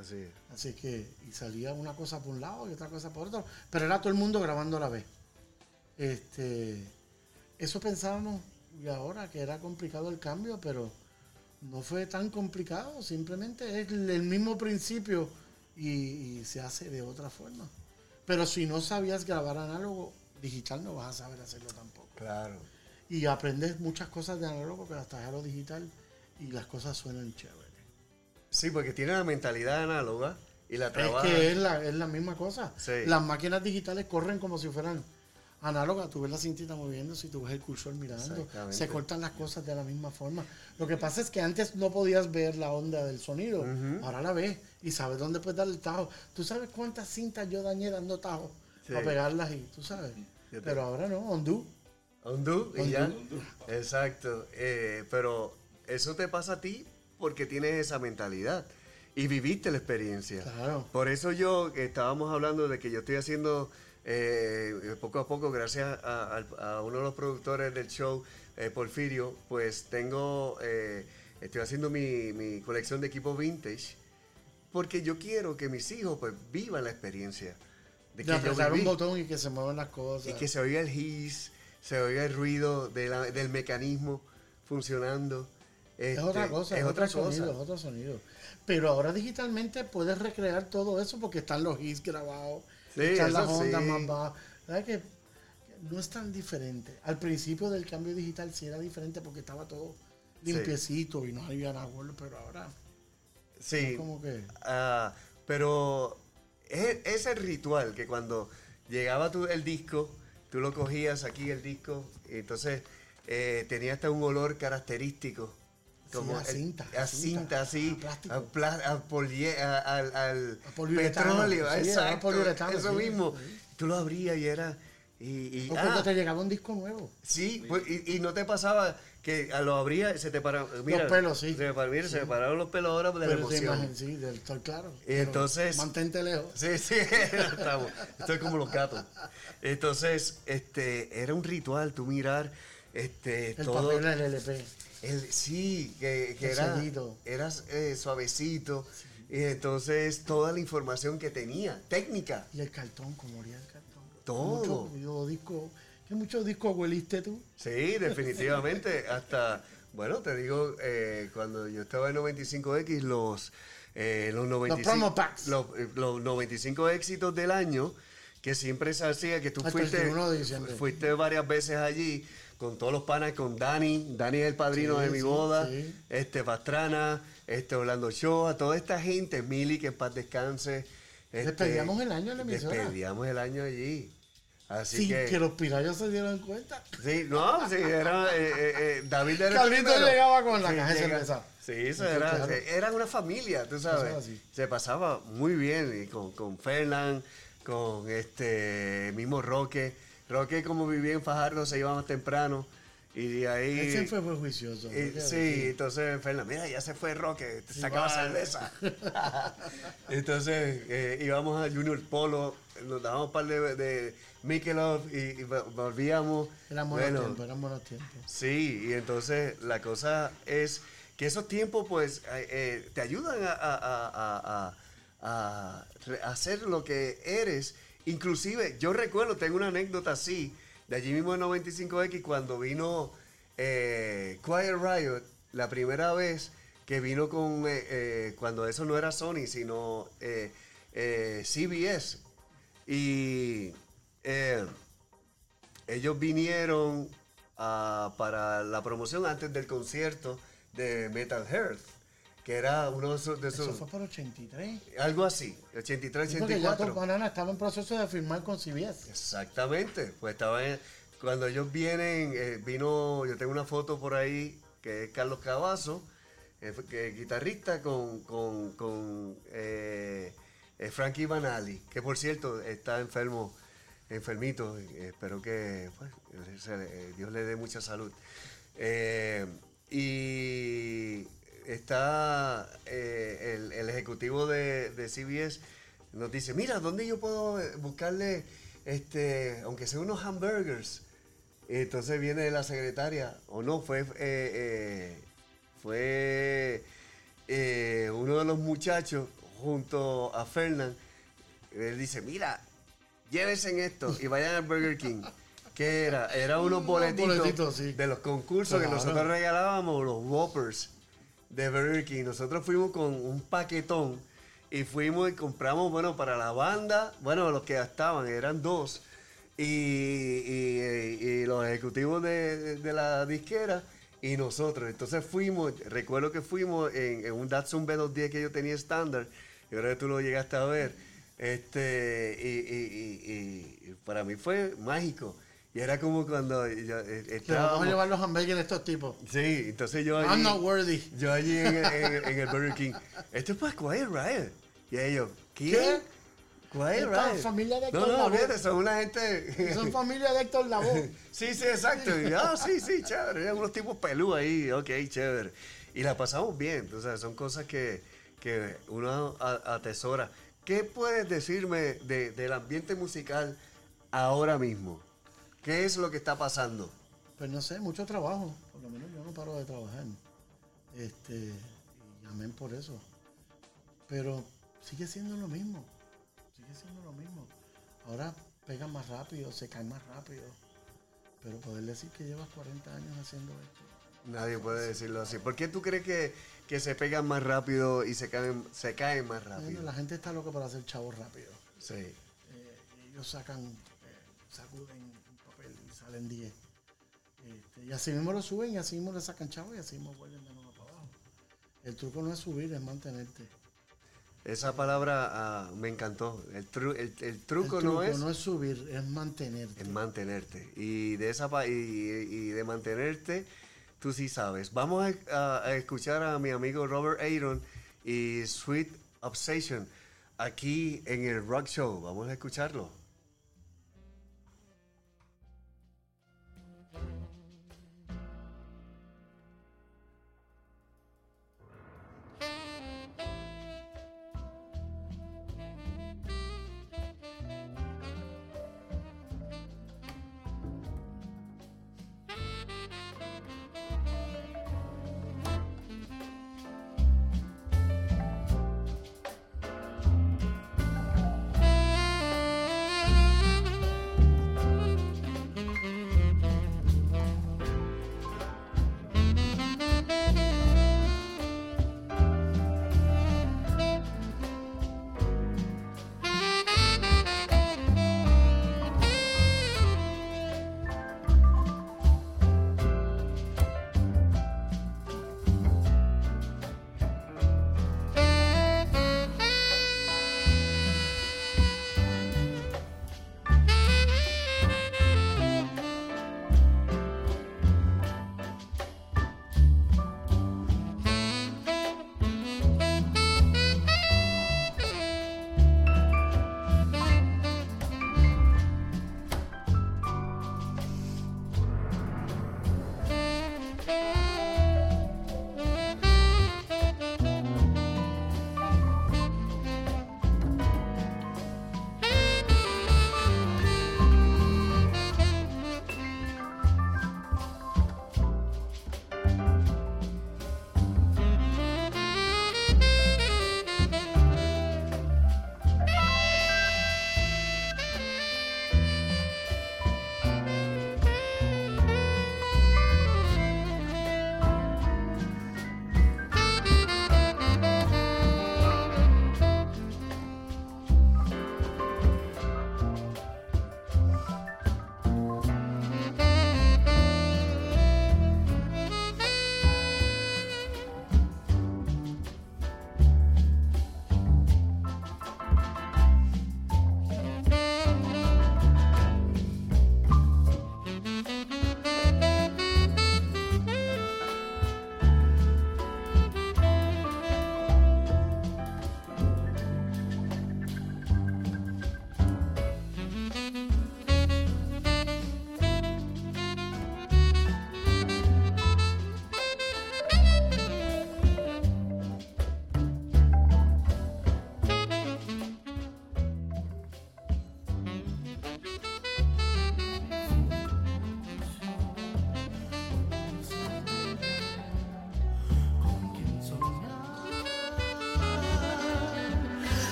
Así es. Así que, y salía una cosa por un lado y otra cosa por otro, pero era todo el mundo grabando a la vez. Este, eso pensábamos y ahora que era complicado el cambio, pero no fue tan complicado, simplemente es el mismo principio y, y se hace de otra forma. Pero si no sabías grabar análogo, digital no vas a saber hacerlo tampoco. Claro. Y aprendes muchas cosas de análogo que las traes a lo digital y las cosas suenan chévere. Sí, porque tiene la mentalidad análoga y la Es trabaja. que es la, es la misma cosa. Sí. Las máquinas digitales corren como si fueran análogas. Tú ves la cintita moviéndose y tú ves el cursor mirando. Se cortan las cosas de la misma forma. Lo que pasa es que antes no podías ver la onda del sonido. Ahora la ves y sabes dónde puedes darle el tajo. Tú sabes cuántas cintas yo dañé dando tajo Sí. para pegarlas y tú sabes. Te- Pero ahora no, undo. Undo y Undo. ya. Exacto. Eh, pero eso te pasa a ti porque tienes esa mentalidad y viviste la experiencia. Claro. Por eso yo que estábamos hablando de que yo estoy haciendo eh, poco a poco, gracias a, a- a uno de los productores del show, eh, Porfirio, pues tengo, eh, estoy haciendo mi, mi colección de equipos vintage porque yo quiero que mis hijos pues vivan la experiencia de De que yo apretar un botón y que se muevan las cosas. Y que se oiga el hiss, se oiga el ruido de la- del mecanismo funcionando. Es Este, otra cosa, Es es, otra otro cosa. sonido, es otro sonido. Pero ahora digitalmente puedes recrear todo eso porque están los hits grabados, Sí, están las eso ondas sí. más bajas. ¿Verdad que no es tan diferente? Al principio del cambio digital sí era diferente porque estaba todo limpiecito y no había nada bueno, pero ahora Sí. como que Ah, pero es, es el ritual que cuando llegaba tu, el disco, tú lo cogías aquí el disco, y entonces eh, tenía hasta un olor característico. Sí, a el- cinta, a a cinta, así, a plástico. a a polie- al, petróleo, sí, exacto, eso sí, mismo. sí. Tú lo abrías y era... Y, y- o cuando ah, te llegaba un disco nuevo. Sí, pues, y, y no te pasaba que a lo abría y se te paraban. Mira, pelos, sí. Se mira, se me pararon los pelos ahora de la Pero te emoción. imaginas, sí, del, estoy claro. Entonces- Mantente lejos. Sí, sí, estamos. Estoy como los gatos. Entonces, este, era un ritual, tú mirar, este, El todo. papel del LP. El- sí, que, que era, eh, suavecito. Y entonces toda la información que tenía, técnica, Y el cartón, como olía el cartón. Todo. Mucho discos. ¿Qué muchos discos hueliste tú? Sí, definitivamente. Hasta, bueno, te digo, eh, cuando yo estaba en 95X, los, eh, los 95, promo packs. Los, eh, los 95 éxitos del año, que siempre se hacía, que tú fuiste, 31 de diciembre. fuiste varias veces allí con todos los panas, con Dani, Dani es el padrino Sí, de mi sí, boda, sí. este Pastrana, este Orlando Shoa, toda esta gente, Mili, que en paz descanse. este, Despedíamos el año en la emisora. Despedíamos el año allí. Así Sin que, que, los pirayos se dieran cuenta. Sí, no, sí, era eh, eh, eh, David era Carlito llegaba con la caja de cerveza. Sí, eso era, claro. era una familia, tú sabes. Así. Se pasaba muy bien y con, con con este mismo Roque. Roque, como vivía en Fajardo, se iba más temprano. Y de ahí. Ese fue, fue juicioso. y- sí, entonces Fernán, mira, ya se fue Roque, te sacaba vale. cerveza. entonces eh, íbamos a Junior Polo, nos dábamos un par de, de Michelob y, y volvíamos. Buenos Bueno, tiempos, eran buenos tiempos. Sí, y entonces la cosa es que esos tiempos pues eh, eh, te ayudan a, a- a- a hacer lo que eres. Inclusive, yo recuerdo, tengo una anécdota así, de allí mismo en 95X, cuando vino eh, Quiet Riot, la primera vez que vino con, eh, eh, cuando eso no era Sony, sino CBS. Y ellos vinieron ah, para la promoción antes del concierto de Metal Hearth, que era uno de esos... de Eso fue por 83. algo así, 83, Sí, porque ya 84. Banana estaba en proceso de firmar con CBS. Exactamente, pues estaba en- cuando ellos vienen, eh, vino, yo tengo una foto por ahí que es Carlos Cavazo, eh, que es guitarrista con, con, con eh, eh, Frankie Banali, que por cierto está enfermo, enfermito, espero que pues, Dios le dé mucha salud. Eh, y está eh, el, el ejecutivo de, de CBS nos dice, mira, ¿dónde yo puedo buscarle, este, aunque sea unos hamburgers? Entonces viene la secretaria, o no, fue, eh, eh, fue uno de los muchachos, junto a Fernán, él dice, mira, llévense en esto y vayan al Burger King. ¿Qué era? Era unos boletitos, boletitos, sí. de los concursos que nosotros regalábamos, los Whoppers de Burger King. Nosotros fuimos con un paquetón y fuimos y compramos, bueno, para la banda, bueno, los que estaban, eran dos, y, y- los ejecutivos de, de- la disquera y nosotros. Entonces fuimos, recuerdo que fuimos en, un Datsun B210 que yo tenía estándar, y ahora que tú lo llegaste a ver, este, y- y para mí fue mágico. Y era como cuando yo, eh, Que vamos a llevar los hamburgues de estos tipos. Sí, entonces yo I'm allí, not worthy. yo allí en, en- en el Burger King, esto es para Quiet Riot. Y ellos, ¿quién? ¿Qué? Quiet Riot. familia de no, Héctor no, fíjate, son una gente... Son familia de Héctor Lavoe. sí, sí, exacto. Ah, sí, sí, chévere. Eran unos tipos pelú ahí, ok, chévere. Y la pasamos bien, o sea, son cosas que, que uno atesora. ¿Qué puedes decirme de- del ambiente musical ahora mismo? ¿Qué es lo que está pasando? Pues no sé, mucho trabajo. Por lo menos yo no paro de trabajar. Este, y amén por eso. Pero sigue siendo lo mismo. Sigue siendo lo mismo. Ahora pegan más rápido, se caen más rápido. Pero poder decir que llevas 40 años haciendo esto. Nadie puede decirlo así. ¿Por qué tú crees que, que se pegan más rápido y se caen, se caen más Bueno, rápido? la gente está loca para hacer chavos rápido. Sí. Eh, ellos sacan, eh, sacuden salen 10. Este, y así mismo lo suben y así mismo le sacan chavos y así mismo vuelven de nuevo para abajo. El truco no es subir, es mantenerte. Esa palabra ah, me encantó. El, tru- el, el truco, el no es, no es subir, es mantenerte. es mantenerte. Y de esa pa- y, y de mantenerte, tú sí sabes. Vamos a, a- a escuchar a mi amigo Robert Aaron y Sweet Obsession aquí en el Rock Show. Vamos a escucharlo.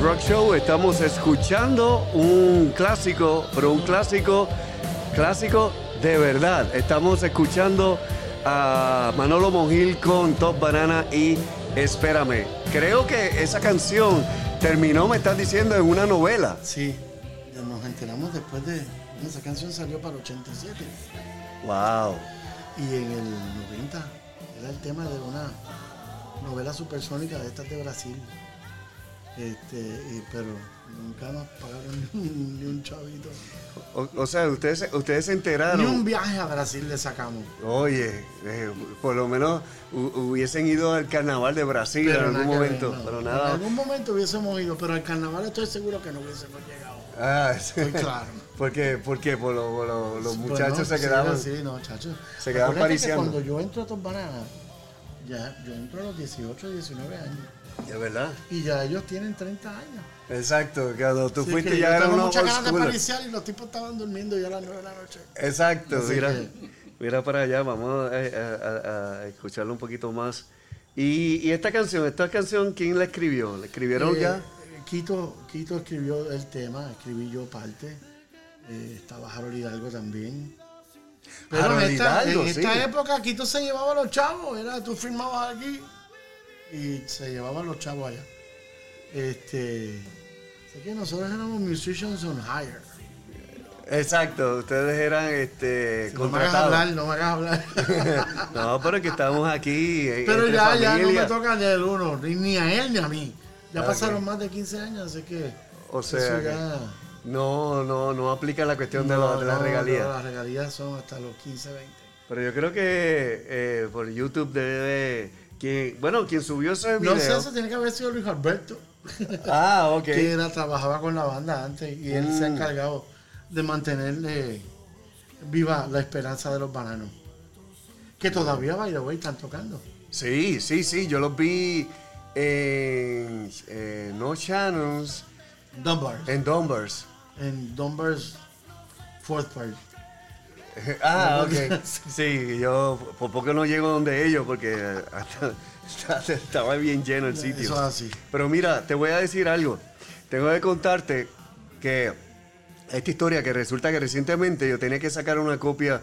El Rock Show estamos escuchando un clásico, pero un clásico, clásico de verdad. Estamos escuchando a Manolo Monjil con Top Banana y Espérame. Creo que esa canción terminó, me estás diciendo, en una novela. Sí, nos enteramos después de. Esa canción salió para 87 Wow. y en el 90 era el tema de una novela supersónica de estas de Brasil. Este, y- pero nunca nos pagaron ni, un- ni un chavito. O, o sea, ustedes, se- ustedes se Ni un enteraron. viaje a Brasil le sacamos. Oye, eh, por lo menos hu- hubiesen ido al carnaval de Brasil en algún ver, momento, no. pero En nada. algún momento hubiésemos ido, pero al carnaval estoy seguro que no hubiésemos llegado. Ah, sí. Estoy claro. ¿Por qué? ¿Por qué? Por lo- por lo- los muchachos se quedaban. Sí, no, chacho. se quedaban que. Cuando yo entro a Top Banana, ya, yo entro a los 18, 19 años. De verdad. Y ya ellos tienen 30 años. Exacto, cuando tú fuiste ya era unos muchas ganas de pariciar y los tipos estaban durmiendo ya a las 9 de la noche. Exacto, Así mira, que- mira para allá, vamos a, a- a- a escucharlo un poquito más. Y, y esta canción, esta canción, ¿quién la escribió? ¿La escribieron Eh, ya? eh, Quito, Quito escribió el tema, escribí yo parte. Eh, estaba Harold Hidalgo también. Pero Harold en esta, Hidalgo, en esta sí. época Quito se llevaba a los chavos, era tú firmabas aquí y se llevaban los chavos allá. Este, así que nosotros éramos musicians on hire. Exacto, ustedes eran este, No me hagas hablar, no me hagas hablar. no, pero que estamos aquí eh, Pero entre ya, ya no me toca ni el uno, ni, ni a él ni a mí. Ya Ah, pasaron más de 15 años, así que O sea, ya... no, no, no aplica la cuestión de, la- de las no, regalías. las regalías son hasta los 15, 20. Pero yo creo que eh, por YouTube debe... Quien, bueno, quien subió ese video... No sé, eso tiene que haber sido Luis Alberto, Ah, ok. que era, trabajaba con la banda antes y él se ha Mm. encargado de mantenerle viva la esperanza de los bananos. Que todavía, by the way, están tocando. Sí, sí, sí, yo los vi en eh, No Channels, Dunbar. en Dunbars. En Dunbar's Fourth Part. Ah, ok. Sí, yo por poco no llego donde ellos porque hasta- hasta estaba bien lleno el sitio. Eso es así. Pero mira, te voy a decir algo. Tengo que contarte que esta historia que resulta que recientemente yo tenía que sacar una copia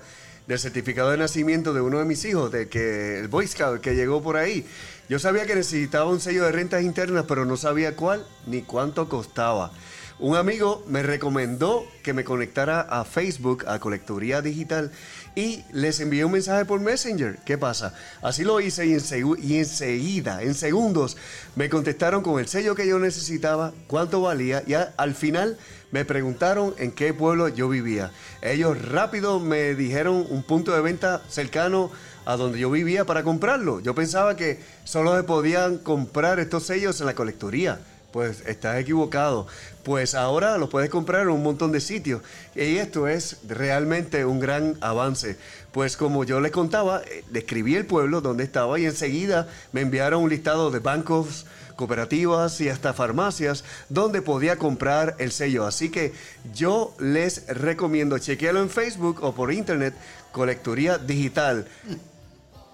del certificado de nacimiento de uno de mis hijos, de que el Boy Scout que llegó por ahí. Yo sabía que necesitaba un sello de rentas internas, pero no sabía cuál ni cuánto costaba. Un amigo me recomendó que me conectara a Facebook, a Colecturía Digital, y les envié un mensaje por Messenger. ¿Qué pasa? Así lo hice y, ensegu- y enseguida, en segundos, me contestaron con el sello que yo necesitaba, cuánto valía, y al final me preguntaron en qué pueblo yo vivía. Ellos rápido me dijeron un punto de venta cercano a donde yo vivía para comprarlo. Yo pensaba que solo se podían comprar estos sellos en la colectoría. Pues estás equivocado. Pues ahora los puedes comprar en un montón de sitios. Y esto es realmente un gran avance. Pues como yo les contaba, eh, describí el pueblo donde estaba y enseguida me enviaron un listado de bancos, cooperativas y hasta farmacias donde podía comprar el sello. Así que yo les recomiendo, chequearlo en Facebook o por internet, Colecturía Digital.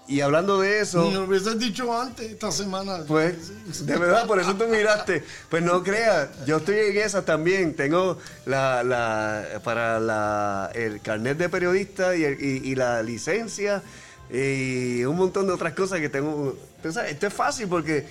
Y hablando de eso... Ni lo hubieses dicho antes, esta semana. Pues, de verdad, por eso tú miraste. Pues no creas, yo estoy en esa también. Tengo la, la para la, el carnet de periodista y, el- y- y la licencia y un montón de otras cosas que tengo. Sabes, esto es fácil porque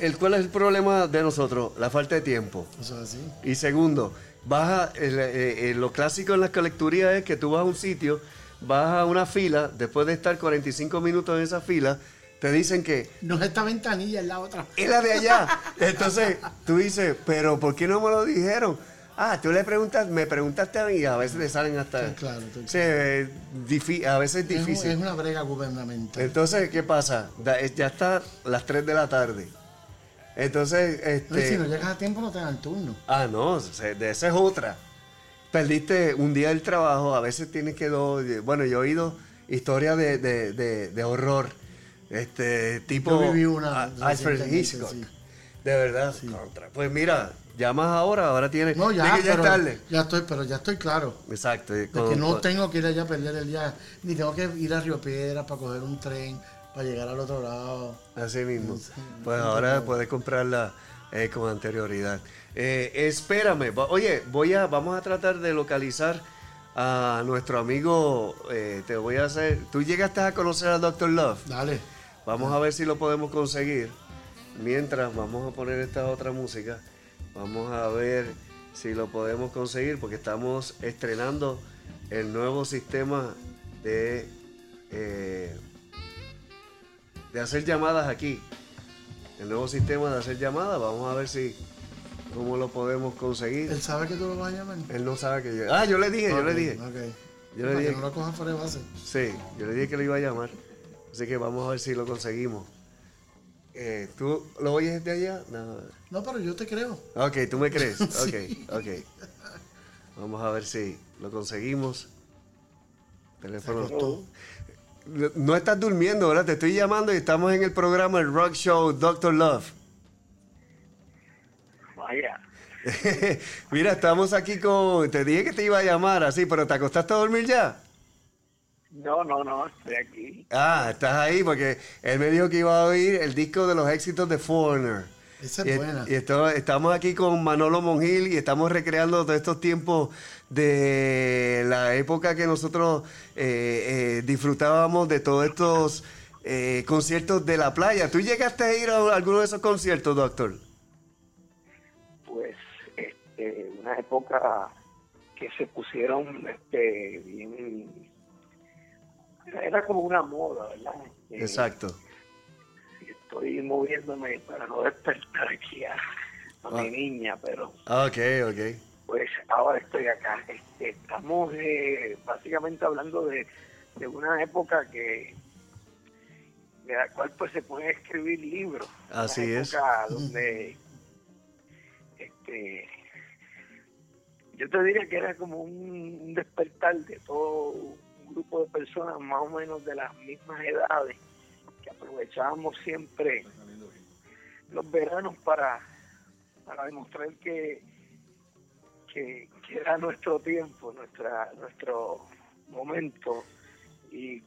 el, ¿cuál es el problema de nosotros? La falta de tiempo. Eso es así. Y segundo, vas a- el- eh, eh, lo clásico en las colecturías es que tú vas a un sitio, vas a una fila, después de estar 45 minutos en esa fila, te dicen que No es esta ventanilla, es la otra. es la de allá. Entonces tú dices, pero ¿por qué no me lo dijeron? Ah, tú le preguntas, me preguntaste a mí y a veces le salen hasta... Sí, claro, difi- a veces es difícil. es una brega gubernamental. Entonces, ¿qué pasa? Ya está las 3 de la tarde. Entonces, No, este... si no llegas a tiempo, no te dan turno. Ah, no, de esa es otra. Perdiste un día del trabajo, a veces tienes que... do- Bueno, yo he oído historias de, de- de- de horror. Este, tipo... Yo viví una a- Alfred Hitchcock. sí. De verdad. contra. Pues mira, llamas ahora, ahora tienes... No, ya, ya es tarde. ya estoy, pero ya estoy claro. Exacto. De con- que no con- tengo que ir allá a perder el día, ni tengo que ir a Río Piedra para coger un tren, para llegar al otro lado. Así mismo. Sí, Pues no ahora puedes comprarla eh, con anterioridad. Eh, espérame. Oye, voy a, vamos a tratar de localizar a nuestro amigo. eh, te voy a hacer. Tú llegaste a conocer al Dr. Love. Dale. Vamos a ver si lo podemos conseguir. Mientras vamos a poner esta otra música. Vamos a ver si lo podemos conseguir porque estamos estrenando el nuevo sistema de, eh, de hacer llamadas aquí. El nuevo sistema de hacer llamadas. Vamos a ver si cómo lo podemos conseguir. ¿Él sabe que tú lo vas a llamar? Él no sabe que yo. Ah, yo le dije, yo le dije. ok. Yo le Para dije. que no lo cojas fuera de base. Sí, yo le dije que lo iba a llamar. Así que vamos a ver si lo conseguimos. Eh, ¿Tú lo oyes de allá? No. No, pero yo te creo. Ok, ¿tú me crees? Ok, ok. Vamos a ver si lo conseguimos. Teléfono. No, estás durmiendo, ¿verdad? Te estoy llamando y estamos en el programa El Rock Show Dr. Love. Vaya, Mira, estamos aquí con... Te dije que te iba a llamar así, pero ¿te acostaste a dormir ya? no, no, no, estoy aquí. Ah, estás ahí porque él me dijo que iba a oír el disco de los éxitos de Foreigner. Esa es Y, buena. y esto- estamos aquí con Manolo Mongil y estamos recreando todos estos tiempos de la época que nosotros eh, eh, disfrutábamos de todos estos eh, conciertos de la playa. ¿Tú llegaste a ir a alguno de esos conciertos, doctor? Una época que se pusieron, este, bien, era como una moda, ¿verdad? Este, Exacto. Estoy moviéndome para no despertar aquí a, a mi Ah. niña, pero Ok, ok. pues ahora estoy acá. Este, estamos eh, básicamente hablando de, de una época que de la cual pues se pueden escribir libros. Así una es. época donde este yo te diría que era como un, despertar de todo un grupo de personas más o menos de las mismas edades que aprovechábamos siempre los veranos para, para demostrar que, que, que era nuestro tiempo, nuestra, nuestro momento y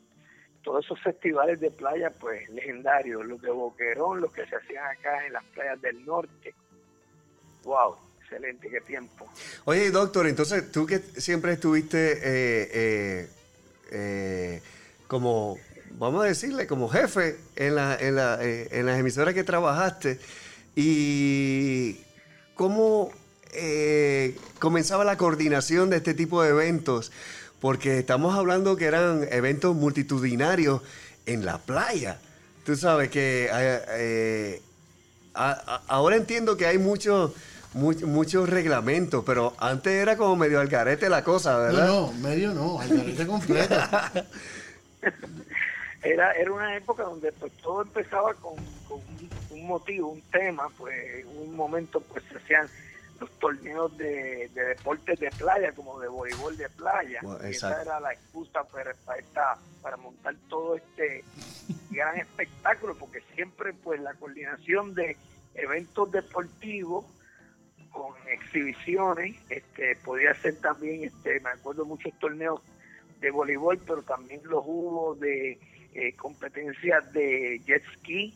todos esos festivales de playa pues legendarios, los de Boquerón, los que se hacían acá en las playas del norte. Wow, excelente, qué tiempo. Oye, doctor, entonces tú que siempre estuviste eh, eh, eh, como, vamos a decirle, como jefe en, la, en, la, en las emisoras que trabajaste, y cómo comenzaba la coordinación de este tipo de eventos, porque estamos hablando que eran eventos multitudinarios en la playa. Tú sabes que ahora entiendo que hay muchos muchos muchos reglamentos, pero antes era como medio al garete la cosa, ¿verdad? No, no, medio no, al garete completo. Era, era una época donde pues todo empezaba con, con un, un motivo, un tema, pues un momento pues se hacían los torneos de, de deportes de playa, como de voleibol de playa. Bueno, esa era la excusa para, para, esta- para montar todo este gran espectáculo, porque siempre pues la coordinación de eventos deportivos con exhibiciones, este podía ser también, este me acuerdo muchos torneos de voleibol, pero también los hubo de eh, competencias de jet ski,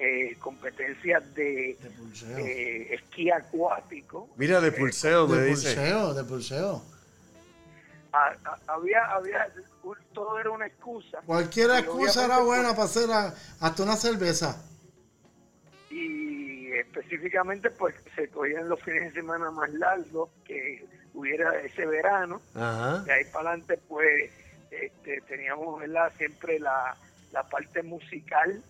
eh, competencias de De pulseo. eh, esquí acuático. Mira, de pulseo me De dice. pulseo, de pulseo. Ah, había, había, un- todo era una excusa. Cualquier excusa era buena para hacer a- hasta una cerveza. Y específicamente pues se cogían los fines de semana más largos que hubiera ese verano. De ahí para adelante pues este, teníamos ¿verdad? siempre la, la parte musical,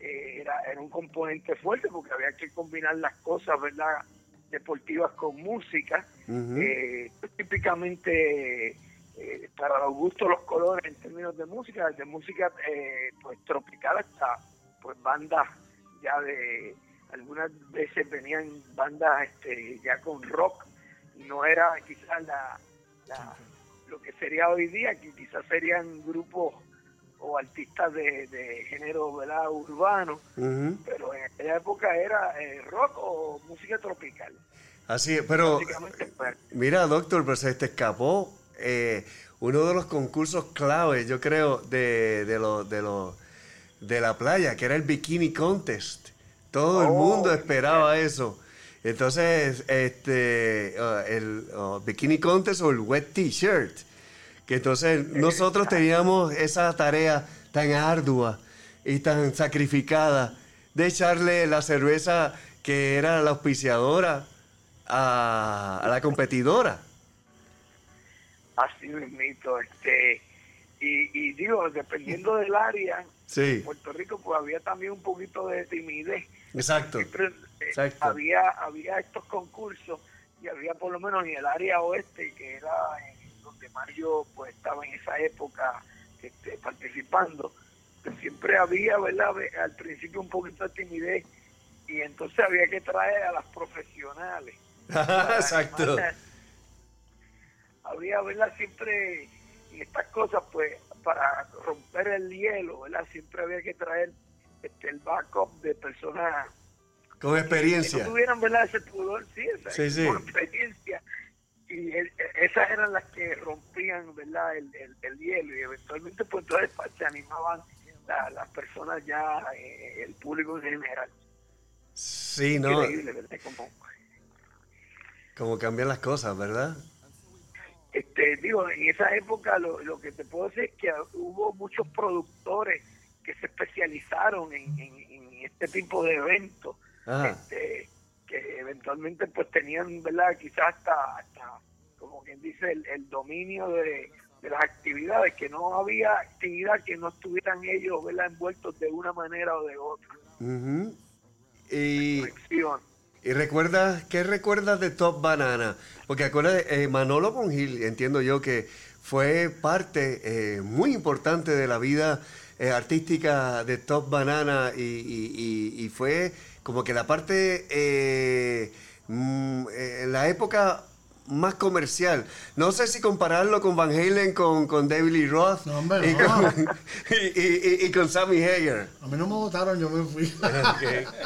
eh, era, era un componente fuerte porque había que combinar las cosas, ¿verdad? deportivas con música. Eh, típicamente eh, para los gustos los colores en términos de música, de música pues tropical hasta pues bandas ya de algunas veces venían bandas este ya con rock no era quizás la, lo que sería hoy día que quizás serían grupos o artistas de, género ¿verdad? urbano, pero en aquella época era eh, rock o música tropical. Así pero pues, mira doctor, pero se te escapó eh, uno de los concursos claves, yo creo, de, de, lo, de, lo, de la playa, que era el Bikini Contest. Todo el mundo oh, esperaba eso. Entonces, este, uh, el uh, Bikini Contest o el Wet T-Shirt que entonces nosotros teníamos esa tarea tan ardua y tan sacrificada de echarle la cerveza que era la auspiciadora a, la competidora. Así mismo, este, y, digo, dependiendo del área, en Puerto Rico pues había también un poquito de timidez. Exacto. Eh, había, había estos concursos y había por lo menos en el área oeste, que era donde Mario pues estaba en esa época este, participando, pues, siempre había, ¿verdad? Al principio un poquito de timidez y entonces había que traer a las profesionales. Exacto. había, ¿verdad? Siempre en estas cosas, pues, para romper el hielo, ¿verdad? Siempre había que traer este, el backup de personas con experiencia. Que no tuvieran, ¿verdad? Ese pudor, sí, esa sí, sí. experiencia y esas eran las que rompían verdad el, el, hielo y eventualmente pues entonces se animaban las personas ya eh, el público en general sí no como, cambian las cosas verdad este digo en esa época lo, lo que te puedo decir es que hubo muchos productores que se especializaron en, en, este tipo de eventos este, que eventualmente pues tenían, ¿verdad? Quizás hasta, hasta como quien dice, el, dominio de, las actividades, que no había actividad que no estuvieran ellos, ¿verdad? Envueltos de una manera o de otra. Y... ¿Y recuerdas, qué recuerdas de Top Banana? Porque acuérdate, eh, Manolo Pongil, entiendo yo que fue parte eh, muy importante de la vida eh, artística de Top Banana y, y, fue como que la parte, eh, mm, en la época más comercial. No sé si compararlo con Van Halen, con, con David Lee Roth y, Con, y, con Sammy Hager. A mí no me votaron, yo me fui.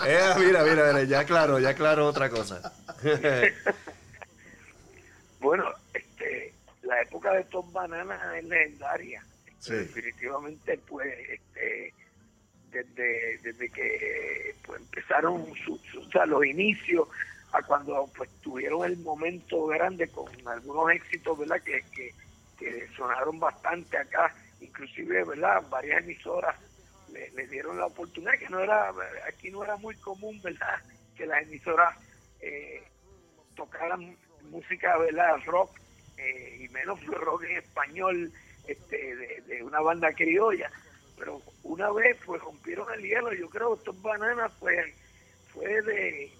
Eh, mira, mira, mira, ya claro, ya claro otra cosa. bueno, este, la época de Tom Banana es legendaria. Definitivamente, pues, este, desde, desde que pues, empezaron los inicios a cuando pues tuvieron el momento grande con algunos éxitos, ¿verdad? Que, que, sonaron bastante acá, inclusive, ¿verdad? Varias emisoras le, dieron la oportunidad, que no era, aquí no era muy común, ¿verdad? Que las emisoras eh, tocaran música, ¿verdad? Rock eh, y menos rock en español este, de, una banda criolla. Pero una vez pues rompieron el hielo, yo creo que estos bananas pues fue de,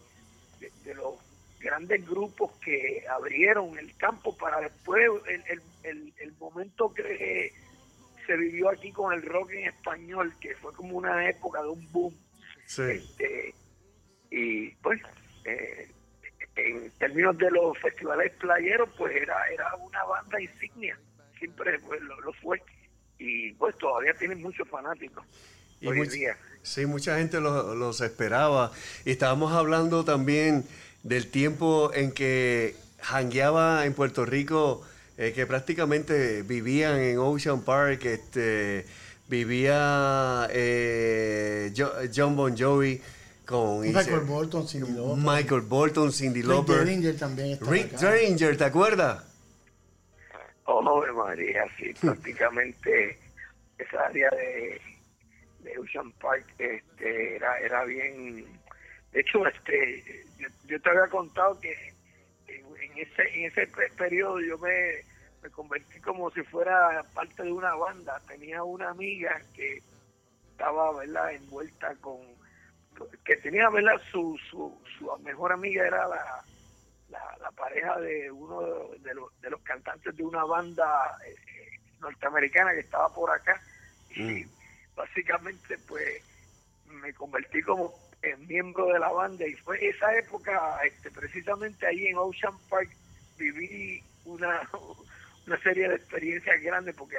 de, los grandes grupos que abrieron el campo para después el, el, el, momento que se vivió aquí con el rock en español, que fue como una época de un boom. Este, y pues, eh, en términos de los festivales playeros, pues era, era una banda insignia, siempre pues, lo, fue. Y pues todavía tienen muchos fanáticos hoy día. Sí, mucha gente los, esperaba. Y estábamos hablando también del tiempo en que jangueaba en Puerto Rico, eh, que prácticamente vivían en Ocean Park, este, vivía eh, John Bon Jovi con Michael Bolton, Cindy Lauper. Michael Bolton, Cindy Lauper. Rick también Rick Derringer, ¿te acuerdas? Oh, María, sí, prácticamente esa área de de Ocean Park este, era, era bien, de hecho, este, yo, te había contado que en ese, en ese periodo yo me, me convertí como si fuera parte de una banda. Tenía una amiga que estaba, ¿verdad?, envuelta con, que tenía, ¿verdad?, su, su, su mejor amiga era la, la, pareja de uno de los, de los cantantes de una banda eh, norteamericana que estaba por acá. Y mm. básicamente, pues, me convertí como en miembro de la banda y fue esa época, este, precisamente ahí en Ocean Park, viví una, una serie de experiencias grandes porque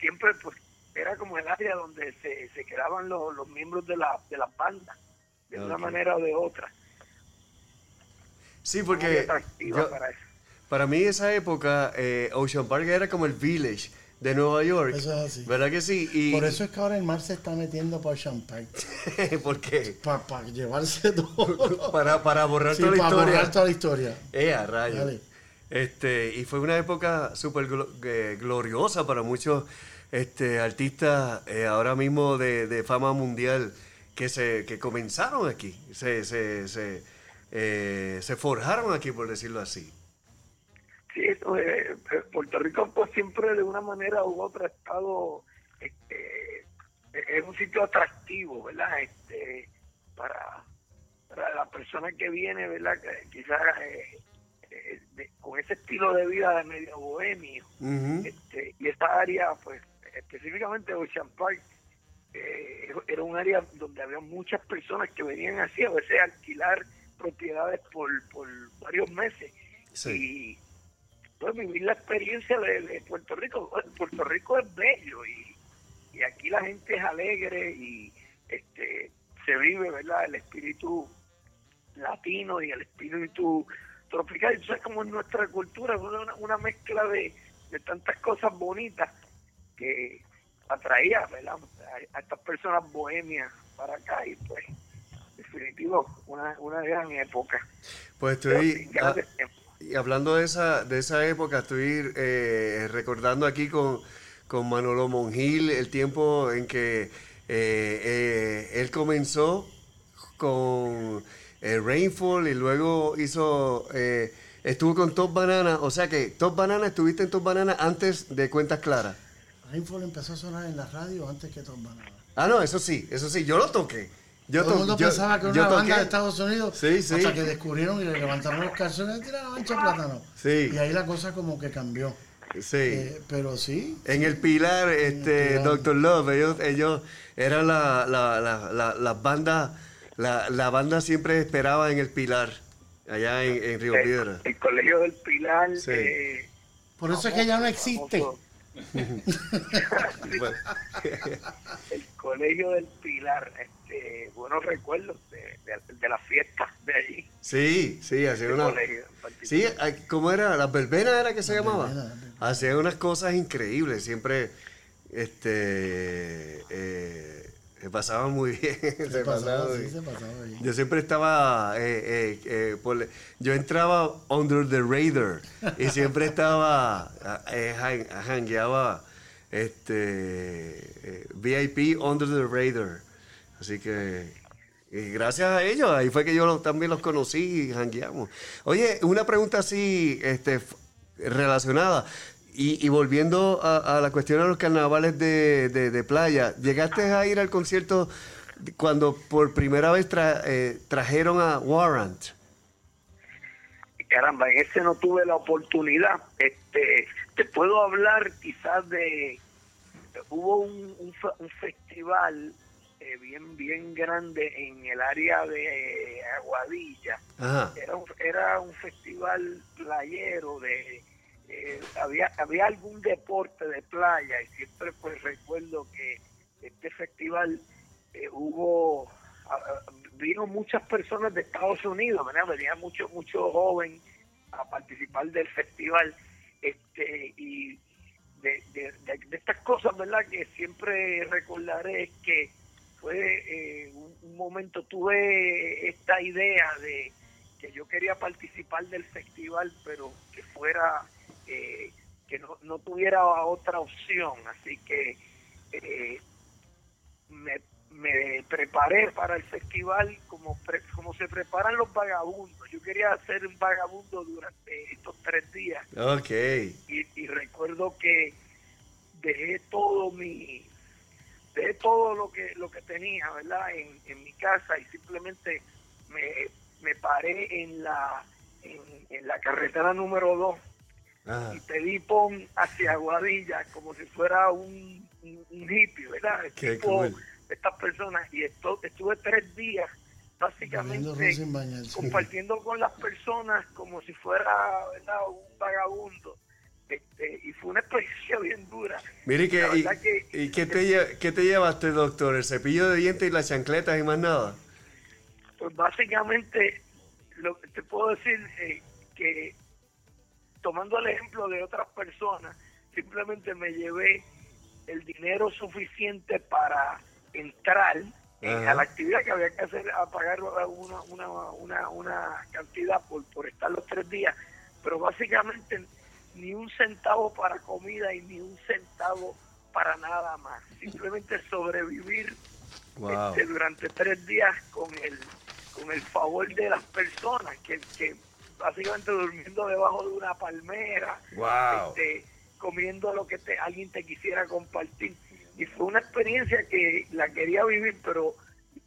siempre pues era como el área donde se, se quedaban los, los miembros de la, de la banda, de una manera o de otra. Sí, porque para, mí esa época eh, Ocean Park era como el village de Nueva York. Eso es así. ¿Verdad que sí? Y... Por eso es que ahora el mar se está metiendo por Ocean Park. ¿Por qué? Para llevarse todo. para, para borrar toda la para historia. borrar toda la historia. Eh, a rayos. Este, y fue una época súper eh, gloriosa para muchos este, artistas eh, ahora mismo de, fama mundial que, se, que comenzaron aquí, se, se, se, eh, se forjaron aquí, por decirlo así. Sí, Puerto Rico pues siempre de una manera u otra ha estado, este, es un sitio atractivo, ¿verdad? Este, para, para la persona que viene, ¿verdad? Quizás con ese estilo de vida de medio bohemio. este, y esta área, pues específicamente Ocean Park, eh, era un área donde había muchas personas que venían así a veces a alquilar propiedades por, por varios meses. Y pues vivir la experiencia de, Puerto Rico. Puerto Rico es bello y, y aquí la gente es alegre y este se vive, ¿verdad? El espíritu latino y el espíritu tropical. Eso es como en nuestra cultura, una, una mezcla de, tantas cosas bonitas que atraía A, estas personas bohemias para acá y pues definitivo una, una gran época. Pues estoy y hablando de esa de esa época estoy eh, recordando aquí con, con Manolo Monjil el tiempo en que eh, eh, él comenzó con eh, Rainfall y luego hizo, eh, estuvo con Top Banana, o sea que Top Banana, estuviste en Top Banana antes de Cuentas Claras. Rainfall empezó a sonar en la radio antes que Top Banana. Ah, no, eso sí, eso sí, yo lo toqué. Yo Todo el mundo pensaba que era una banda de Estados Unidos sí, sí. hasta que descubrieron y le levantaron los calzones y tiraron ancho plátano. Sí. Y ahí la cosa como que cambió. Sí. Eh, pero sí. En el Pilar, este, Doctor Love, ellos, ellos eran la, la, la, las bandas la, la banda siempre esperaba en el Pilar, allá en, Río Piedra. El, colegio del Pilar. Eh, Por eso es que ya no existe. el colegio del Pilar, este, buenos recuerdos de, de, la fiesta de allí. Sí, sí, hacía una. Sí, ¿cómo era? ¿La verbena era que se llamaba? Hacía unas cosas increíbles, siempre. Este. Eh, se pasaba muy bien. Se, pasaba, bien. Yo siempre estaba, eh, eh, eh yo entraba under the radar y siempre estaba, eh, hangueaba este, VIP under the radar. Así que gracias a ellos, ahí fue que yo también los conocí y hangueamos. Oye, una pregunta así este, relacionada. Y, volviendo a, la cuestión de los carnavales de, playa, ¿llegaste a ir al concierto cuando por primera vez eh, trajeron a Warrant? Caramba, en ese no tuve la oportunidad. Este, te puedo hablar quizás de... Hubo un, festival eh, bien bien grande en el área de Aguadilla. Era, era un festival playero de eh, había había algún deporte de playa y siempre pues recuerdo que este festival eh, hubo vino muchas personas de Estados Unidos ¿verdad? venía mucho mucho joven a participar del festival este y de, de, estas cosas verdad que siempre recordaré es que fue eh, un momento tuve esta idea de que yo quería participar del festival pero que fuera que no, no, tuviera otra opción. Así que eh, me, me preparé para el festival como, como se preparan los vagabundos. Yo quería ser un vagabundo durante estos tres días. Ok. Y, recuerdo que dejé todo mi dejé todo lo que lo que tenía verdad en, en mi casa y simplemente me, me paré en la en, la carretera número 2 y pedí pon hacia Guadilla como si fuera un, un, hippie, ¿verdad? Qué estas personas y esto, estuve tres días básicamente compartiendo con las personas como si fuera ¿verdad? un vagabundo. Este, y fue una experiencia bien dura. Mire, que, y, ¿y qué, te, qué te llevaste, doctor? ¿El cepillo de dientes y las chancletas y más nada? Pues básicamente, lo que te puedo decir eh, que tomando el ejemplo de otras personas, simplemente me llevé el dinero suficiente para entrar a la actividad que había que hacer, a pagar una, una, una, una cantidad por, por estar los tres días, pero básicamente ni un centavo para comida y ni un centavo para nada más. Simplemente sobrevivir este, durante tres días con el, con el favor de las personas, que, que básicamente durmiendo debajo de una palmera, este, comiendo lo que te, alguien te quisiera compartir y fue una experiencia que la quería vivir, pero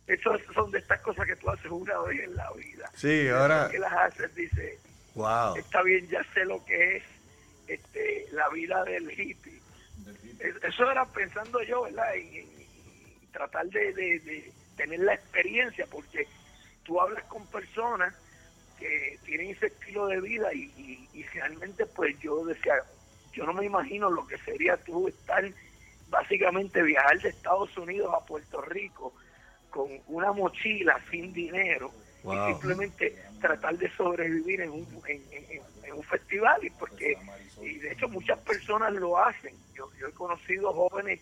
eso son de estas cosas que tú haces una vez en la vida. Sí, ahora... Que las haces, dice, wow. está bien, ya sé lo que es este, la vida del hippie. Eso era pensando yo, ¿verdad? En, tratar de, tener la experiencia, porque tú hablas con personas que tienen ese estilo de vida y, y realmente pues yo decía, yo no me imagino lo que sería tú estar básicamente viajar de Estados Unidos a Puerto Rico con una mochila sin dinero y simplemente tratar de sobrevivir en un, en, un festival y porque y de hecho muchas personas lo hacen. Yo, yo he conocido jóvenes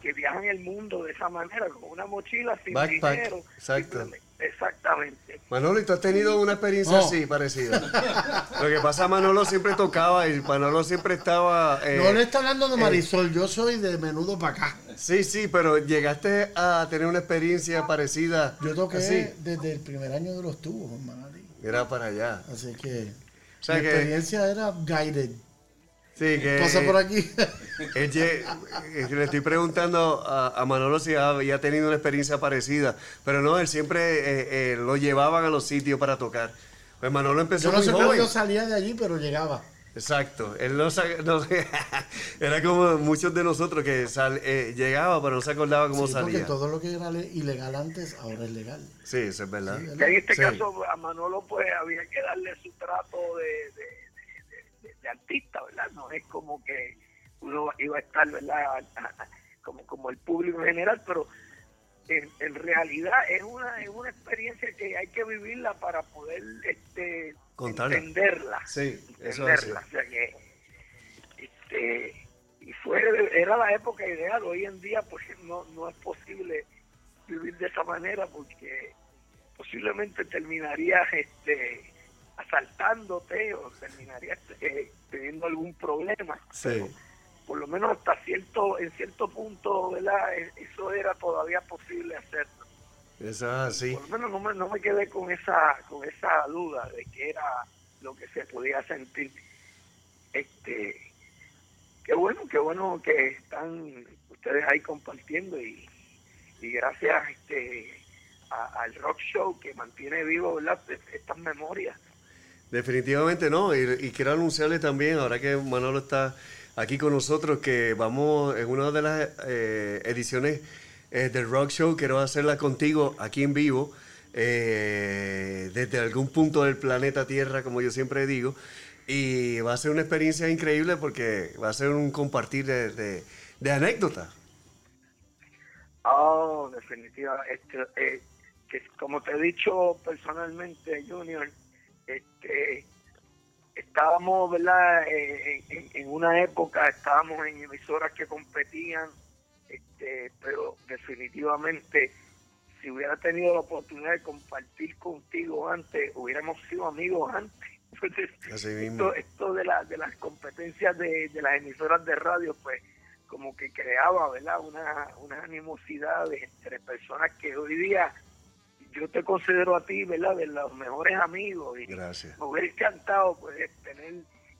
que viajan el mundo de esa manera con una mochila sin dinero exacto Exactamente. Manolo, ¿y tú has tenido una experiencia así, parecida? Lo que pasa, Manolo siempre tocaba y Manolo siempre estaba... Eh, no le está hablando de eh, Marisol, yo soy de menudo para acá. Sí, sí, pero llegaste a tener una experiencia parecida. Yo toqué desde el primer año de los tubos, hermano. Era para allá. Así que... la experiencia era guided. Sí, que, Pasa por aquí. Eh, le estoy preguntando a, Manolo si había tenido una experiencia parecida, pero no, él siempre eh, eh, lo llevaban a los sitios para tocar. Pues Manolo empezó Yo no sé cómo yo salía de allí, pero llegaba. Exacto, él no, era como muchos de nosotros que llegaba pero no se acordaba cómo sí, salía. Porque todo lo que era ilegal antes ahora es legal. Sí, eso es verdad. en este caso a Manolo pues había que darle su trato de de artista, ¿verdad? No es como que uno iba a estar, ¿verdad? Como, como el público en general, pero en, realidad es una, es una experiencia que hay que vivirla para poder este, entenderla. Sí, entenderla. O sea que, este, y fue, era la época ideal. Hoy en día, pues no, no es posible vivir de esa manera porque posiblemente terminaría este asaltándote o terminarías eh, teniendo algún problema. por lo menos hasta cierto, en cierto punto, ¿verdad? E, eso era todavía posible hacerlo. Así. Por lo menos no me, no me quedé con esa, con esa duda de que era lo que se podía sentir. Este, qué bueno, qué bueno que están ustedes ahí compartiendo y, y gracias este al rock show que mantiene vivo ¿verdad? estas memorias Definitivamente no, y, quiero anunciarle también, ahora que Manolo está aquí con nosotros, que vamos en una de las eh, ediciones eh, del Rock Show, quiero hacerla contigo aquí en vivo, eh, desde algún punto del planeta Tierra, como yo siempre digo, y va a ser una experiencia increíble porque va a ser un compartir de, anécdotas. Oh, definitivamente. Como te he dicho personalmente, Junior, este, estábamos, ¿verdad? Eh, en, una época estábamos en emisoras que competían, este, pero definitivamente si hubiera tenido la oportunidad de compartir contigo antes, hubiéramos sido amigos antes. esto, esto de, la, de las competencias de, las emisoras de radio, pues como que creaba, ¿verdad? Una, una animosidad entre personas que hoy día yo te considero a ti, ¿verdad? De los mejores amigos. Y Gracias. Me hubiera encantado pues, tener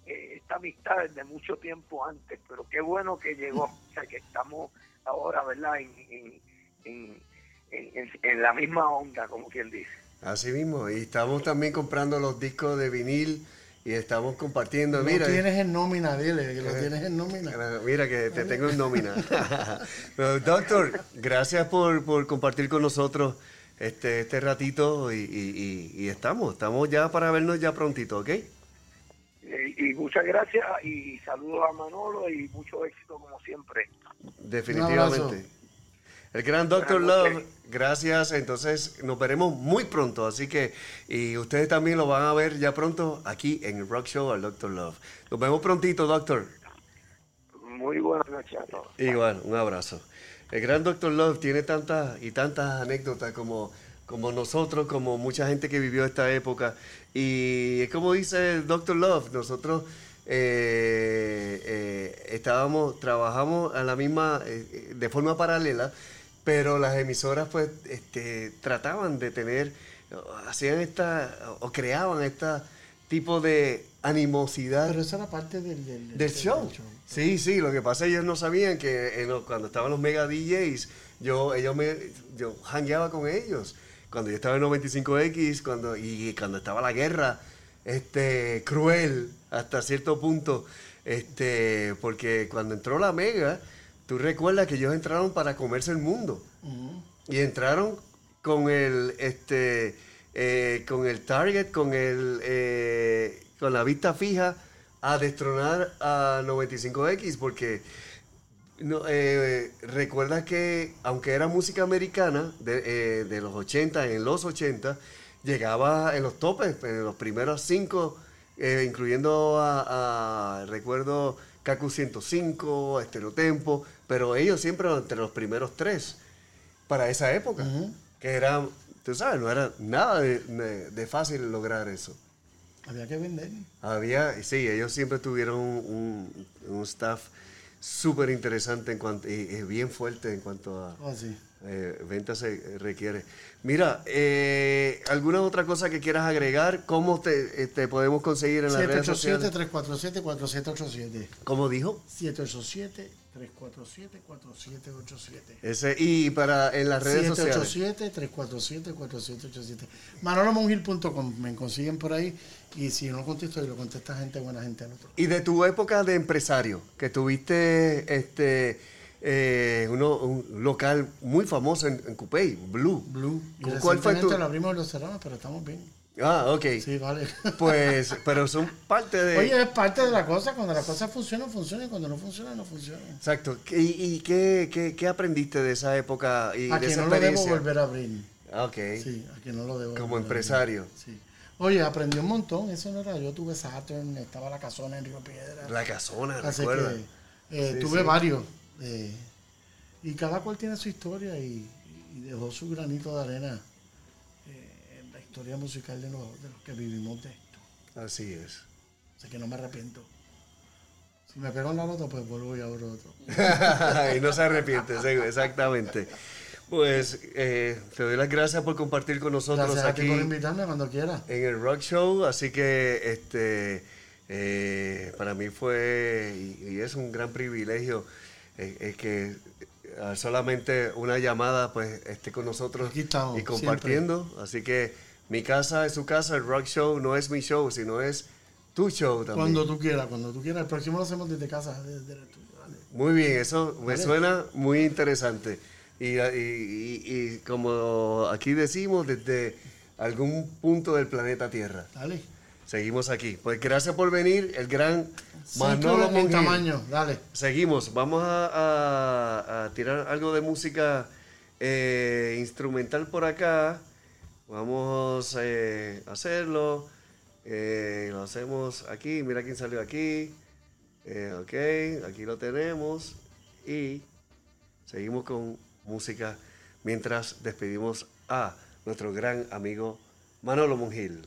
eh, esta amistad desde mucho tiempo antes, pero qué bueno que llegó. O sea, que estamos ahora, ¿verdad? En, en, en, en, en la misma onda, como quien dice. Así mismo, y estamos también comprando los discos de vinil y estamos compartiendo. Lo Mira, tienes en nómina, dile, que lo Eh, tienes en nómina. Mira que te tengo en nómina. Doctor, gracias por, por compartir con nosotros este, este ratito y, y- y- y estamos, estamos ya para vernos ya prontito, ¿ok? Eh, y muchas gracias y saludos a Manolo y mucho éxito como siempre. Definitivamente. El gran Doctor Love, gracias. Entonces nos veremos muy pronto. Así que, y ustedes también lo van a ver ya pronto aquí en el Rock Show al Doctor Love. Nos vemos prontito, Doctor. Muy buenas noches a todos. Igual, un abrazo. El gran Doctor Love tiene tantas y tantas anécdotas como, como nosotros, como mucha gente que vivió esta época. Y es como dice el Doctor Love, nosotros eh, eh, estábamos, trabajamos a la misma, eh, de forma paralela, pero las emisoras pues este, trataban de tener, hacían esta, o creaban esta tipo de animosidad Pero esa era parte del, del, del show. Sí, sí, lo que pasa es que ellos no sabían que en cuando estaban los mega DJs, yo, ellos me, yo hangueaba con ellos. Cuando yo estaba en 95X, cuando, y cuando estaba la guerra, este, cruel hasta cierto punto, este, porque cuando entró la mega, tú recuerdas que ellos entraron para comerse el mundo. Y entraron con el este eh, con el target, con el eh, con la vista fija a destronar a 95X porque no, eh, recuerda que aunque era música americana de, eh, de los 80, en los 80, llegaba en los topes, en los primeros cinco, eh, incluyendo a, a- recuerdo Kaku 105, Estereotempo, pero ellos siempre entre los primeros tres para esa época, que era, tú sabes, no era nada de- de fácil lograr eso. Había que vender. Había, sí, ellos siempre tuvieron un, un staff súper interesante en cuanto, y, y bien fuerte en cuanto a Oh, sí. Eh, ventas se requiere. Mira, eh, ¿alguna otra cosa que quieras agregar? ¿Cómo te, eh, te podemos conseguir en las redes sociales? 787-347-4787. ¿Cómo dijo? 787-347-4787. Ese, y para en las redes sociales. 787-347-4787. ManoloMongil.com. Me consiguen por ahí. Y si no contesto, y lo contesta gente buena, gente al otro. Y de tu época de empresario, que tuviste este eh, uno, un local muy famoso en, en Cupey, Blue. Blue. Y ¿Cu- ¿Cuál fue tu...? lo abrimos y lo cerramos, pero estamos bien. Ah, ok. Sí, vale. Pues, pero son parte de... Oye, es parte de la cosa. Cuando la cosa funciona, funciona. Y cuando no funciona, no funciona. Exacto. ¿Y, y qué, qué- qué aprendiste de esa época y A de que esa no lo debo experiencia? volver a abrir. Ah, Ok. Sí, a que no lo debo Como empresario. Sí. Oye, aprendí un montón. Eso no era. Yo tuve Saturn, estaba la casona en Río Piedra. La casona, Así recuerda. que eh, Sí, tuve sí. varios. Eh, y cada cual tiene su historia y, y dejó su granito de arena eh, en la historia musical de los, de los que vivimos de esto. Así es. Así que no me arrepiento. Si me pego en la nota, pues vuelvo y abro otro. y no se arrepiente, exactamente. Pues eh, te doy las gracias por compartir con nosotros Gracias aquí por invitarme cuando quiera. en el Rock Show. Así que este eh, para mí fue y, y es un gran privilegio eh, eh, que eh, solamente una llamada pues esté con nosotros estamos, y compartiendo. Así que mi casa es su casa, el Rock Show no es mi show, sino es tu show también. Cuando tú quieras, cuando tú quieras. El próximo lo hacemos desde casa, desde el estudio. Vale. Muy bien, eso me Vale. suena muy interesante. Y, y- y- y como aquí decimos, desde algún punto del planeta Tierra. Dale. Seguimos aquí. Pues gracias por venir, el gran Manolo Mongil. tamaño. Dale. Seguimos, vamos a, a- a tirar algo de música eh, instrumental por acá. Vamos eh, a hacerlo. Eh, lo hacemos aquí. Mira quién salió aquí. Ok, aquí lo tenemos. Y seguimos con música mientras despedimos a nuestro gran amigo Manolo Mongil.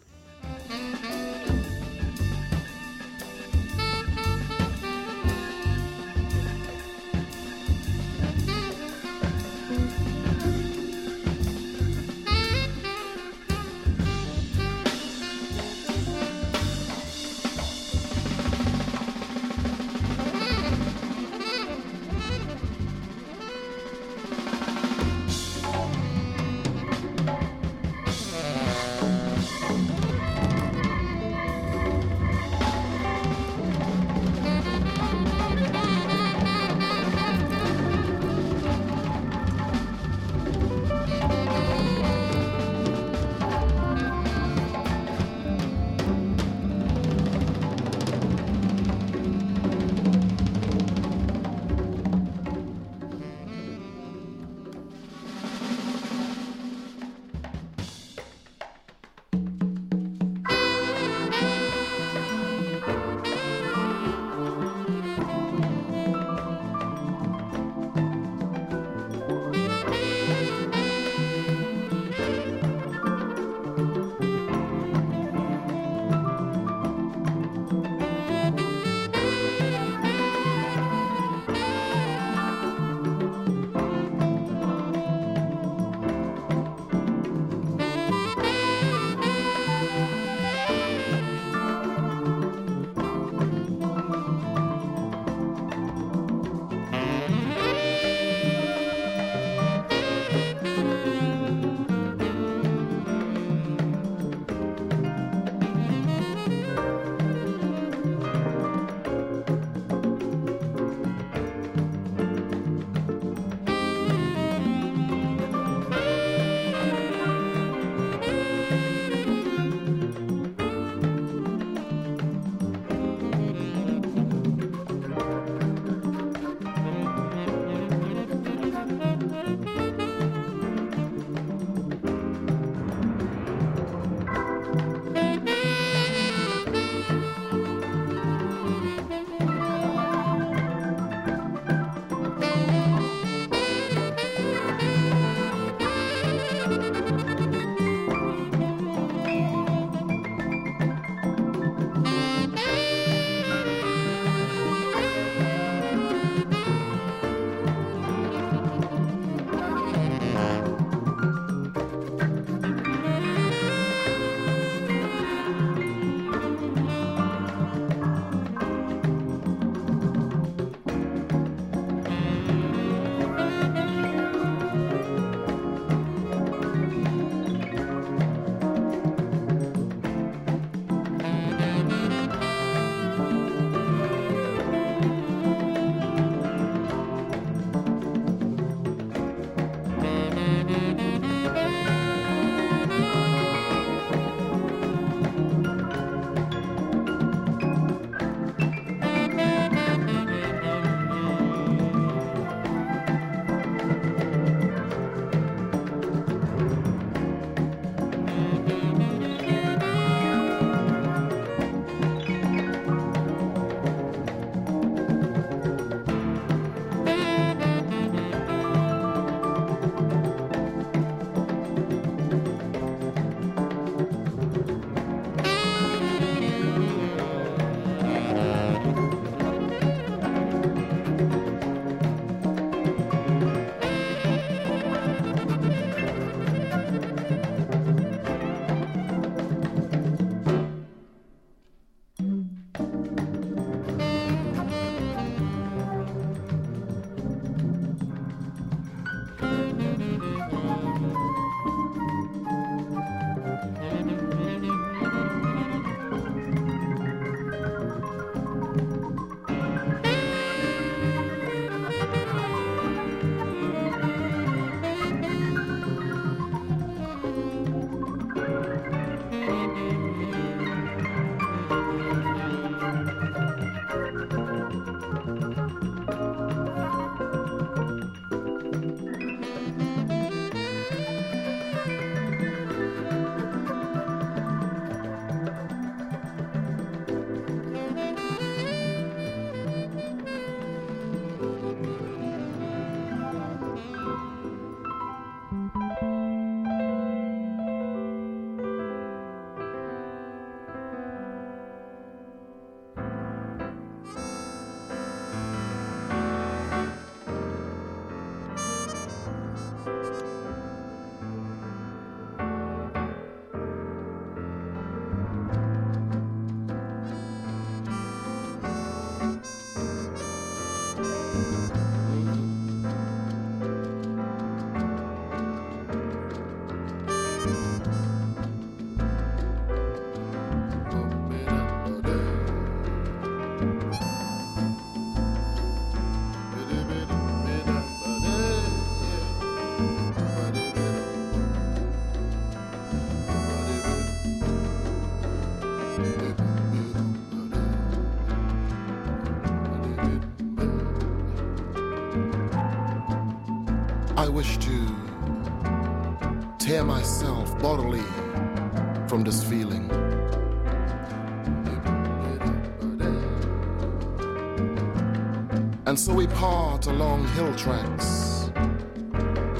And so we part along hill tracks,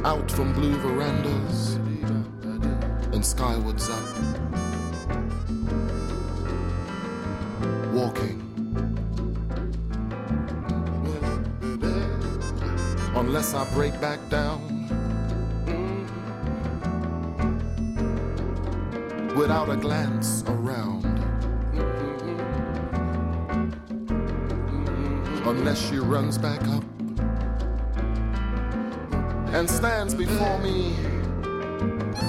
out from blue verandas and skywards up, walking. Unless I break back down without a glance around. Runs back up and stands before me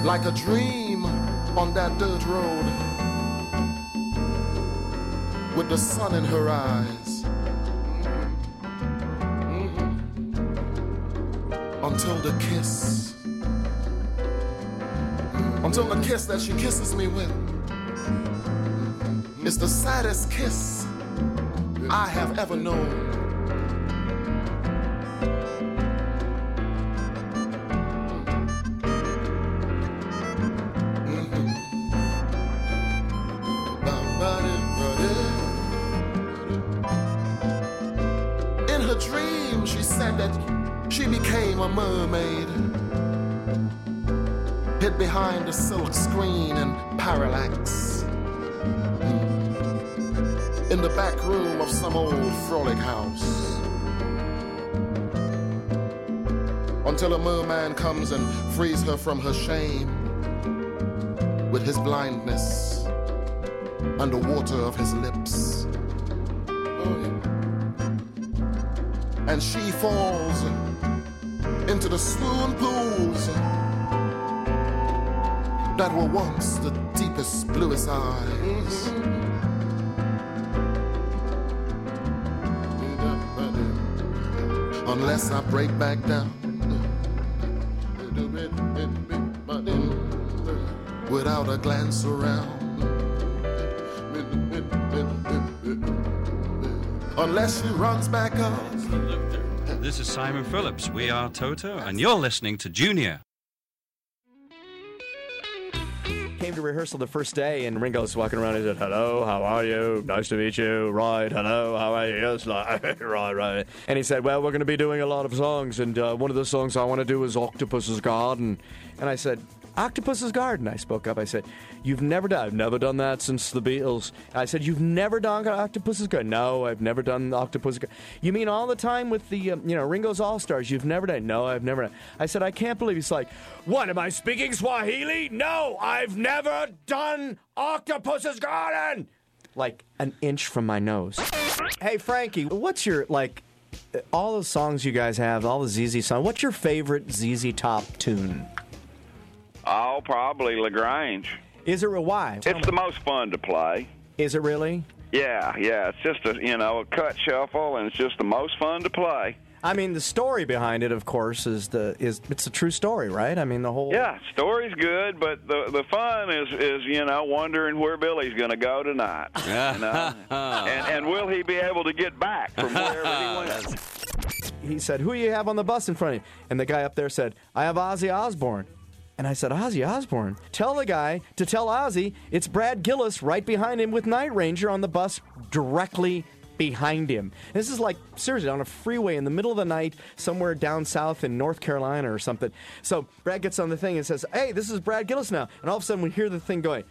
like a dream on that dirt road with the sun in her eyes. Mm-hmm. Until the kiss until the kiss that she kisses me with is the saddest kiss I have ever known. Screen and parallax. In the back room of some old frolic house. Until a merman comes and frees her from her shame with his blindness and the water of his lips. And she falls into the swoon pools that were once the deepest, bluest eyes. Unless I break back down without a glance around. Unless she runs back up. This is Simon Phillips. We are Toto, and you're listening to Junior. To rehearsal the first day, and Ringo's walking around. He said, "Hello, how are you? Nice to meet you. Right, hello, how are you? Yes, like, right, right." And he said, "Well, we're going to be doing a lot of songs, and uh, one of the songs I want to do is Octopus's Garden." And I said, "Octopus's Garden." I spoke up. I said, "You've never done. I've never done that since the Beatles." I said, "You've never done Octopus's Garden." No, I've never done Octopus's Garden. You mean all the time with the um, you know Ringo's All Stars? You've never done? No, I've never done. I said, "I can't believe." He's like, "What? Am I speaking Swahili?" No, I've never done Octopus's Garden. Like an inch from my nose. Hey Frankie, what's your like? All the songs you guys have, all the ZZ songs. What's your favorite ZZ Top tune? Oh, probably Lagrange. Is it real? Why? Tell It's me. the most fun to play. Is it really? Yeah, yeah. It's just a you know a cut shuffle, and it's just the most fun to play. I mean, the story behind it, of course, is the is it's a true story, right? I mean, the whole Yeah, story's good, but the the fun is is you know wondering where Billy's going to go tonight. You know? and and will he be able to get back from wherever he went? he said, "Who you have on the bus in front of you?" And the guy up there said, "I have Ozzy Osbourne." And I said, "Ozzy Osbourne? Tell the guy to tell Ozzy it's Brad Gillis right behind him with Night Ranger on the bus directly behind him." This is like seriously on a freeway in the middle of the night somewhere down south in North Carolina or something. So Brad gets on the thing and says, "Hey, this is Brad Gillis now." And all of a sudden we hear the thing going,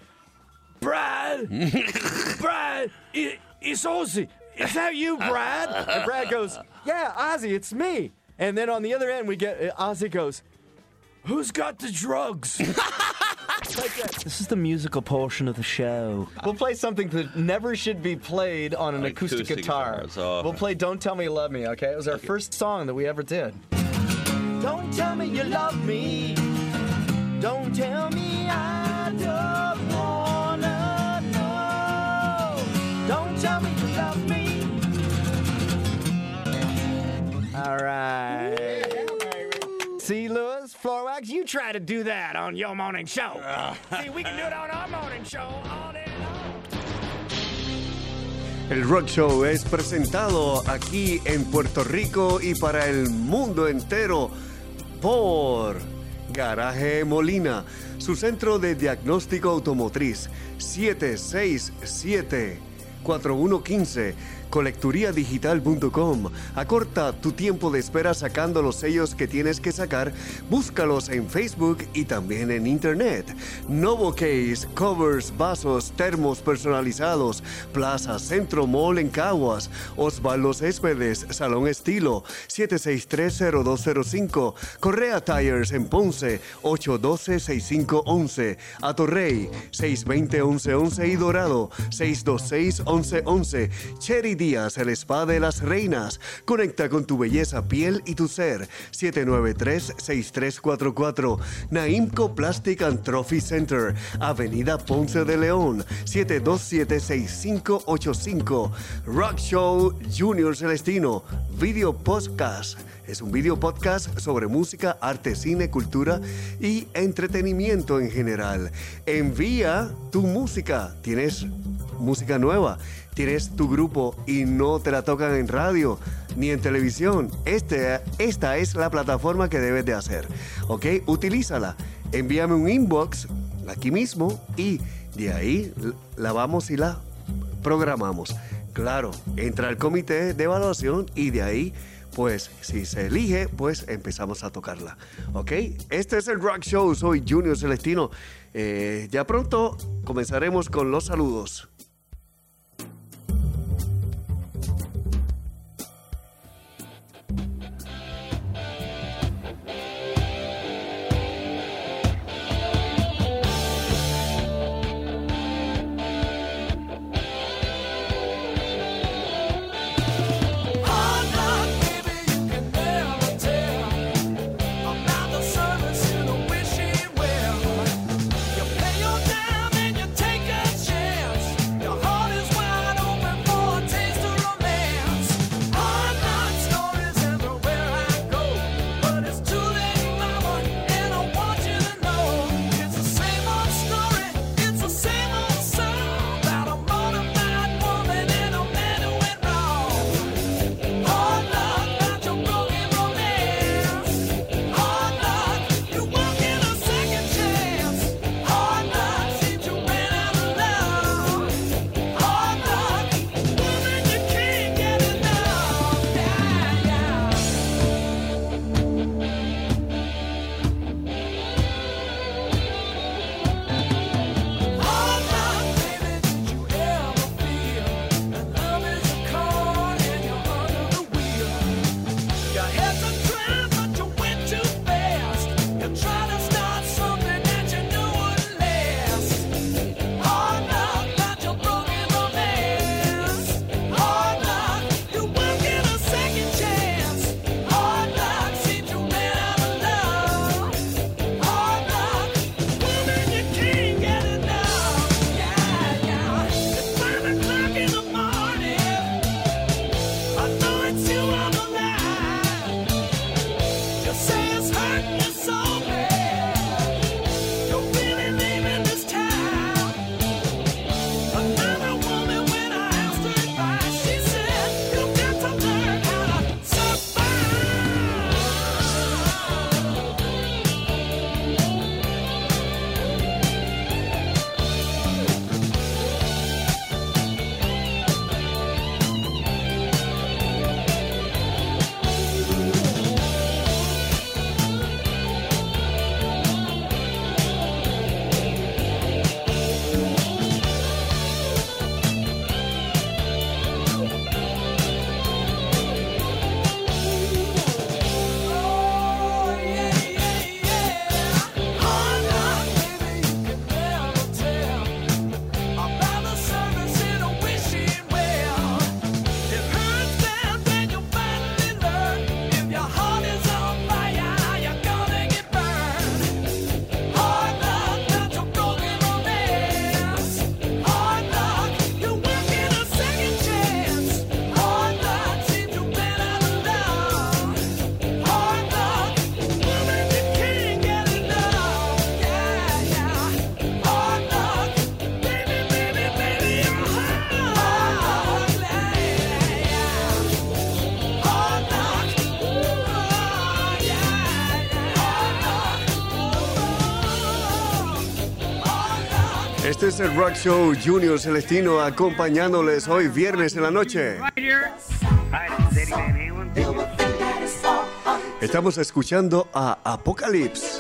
"Brad, Brad, it, it's Ozzy. Is that you, Brad?" And Brad goes, "Yeah, Ozzy, it's me." And then on the other end, we get uh, Ozzy goes, "Who's got the drugs?" This is the musical portion of the show. We'll play something that never should be played on an acoustic, Acoustic guitar. guitar, so- We'll play "Don't Tell Me You Love Me." Okay, it was our first song that we ever did. Don't tell me you love me. Don't tell me I don't wanna know. Don't tell me you love me. All right. See, Lewis, Floorwax, you try to do that on your morning show. See, we can do it on our morning show all day long. El Rock Show es presentado aquí en Puerto Rico y para el mundo entero por Garaje Molina, su centro de diagnóstico automotriz 767 4115 colecturiadigital.com. Acorta tu tiempo de espera sacando los sellos que tienes que sacar. Búscalos en Facebook y también en Internet. Novo Case, covers, vasos, termos personalizados. Plaza Centro Mall en Caguas. Osvaldo Céspedes, Salón Estilo, 7630205. Correa Tires en Ponce, 812-6511. Atorrey, 620-1111 y Dorado, 626-1111. Cherry El spa de las reinas. Conecta con tu belleza, piel y tu ser. 793-6344. Naimco Plastic and Trophy Center. Avenida Ponce de León. 727-6585. Rock Show Junior Celestino. Video podcast. Es un video podcast sobre música, arte, cine, cultura y entretenimiento en general. Envía tu música. ¿Tienes música nueva? tienes tu grupo y no te la tocan en radio ni en televisión, este, esta es la plataforma que debes de hacer. ¿Ok? Utilízala. Envíame un inbox aquí mismo y de ahí la vamos y la programamos. Claro, entra al comité de evaluación y de ahí, pues, si se elige, pues empezamos a tocarla. ¿Ok? Este es el Rock Show. Soy Junior Celestino. Eh, ya pronto comenzaremos con los saludos. El Rock Show Junior Celestino acompañándoles hoy viernes en la noche. Estamos escuchando a Apocalypse.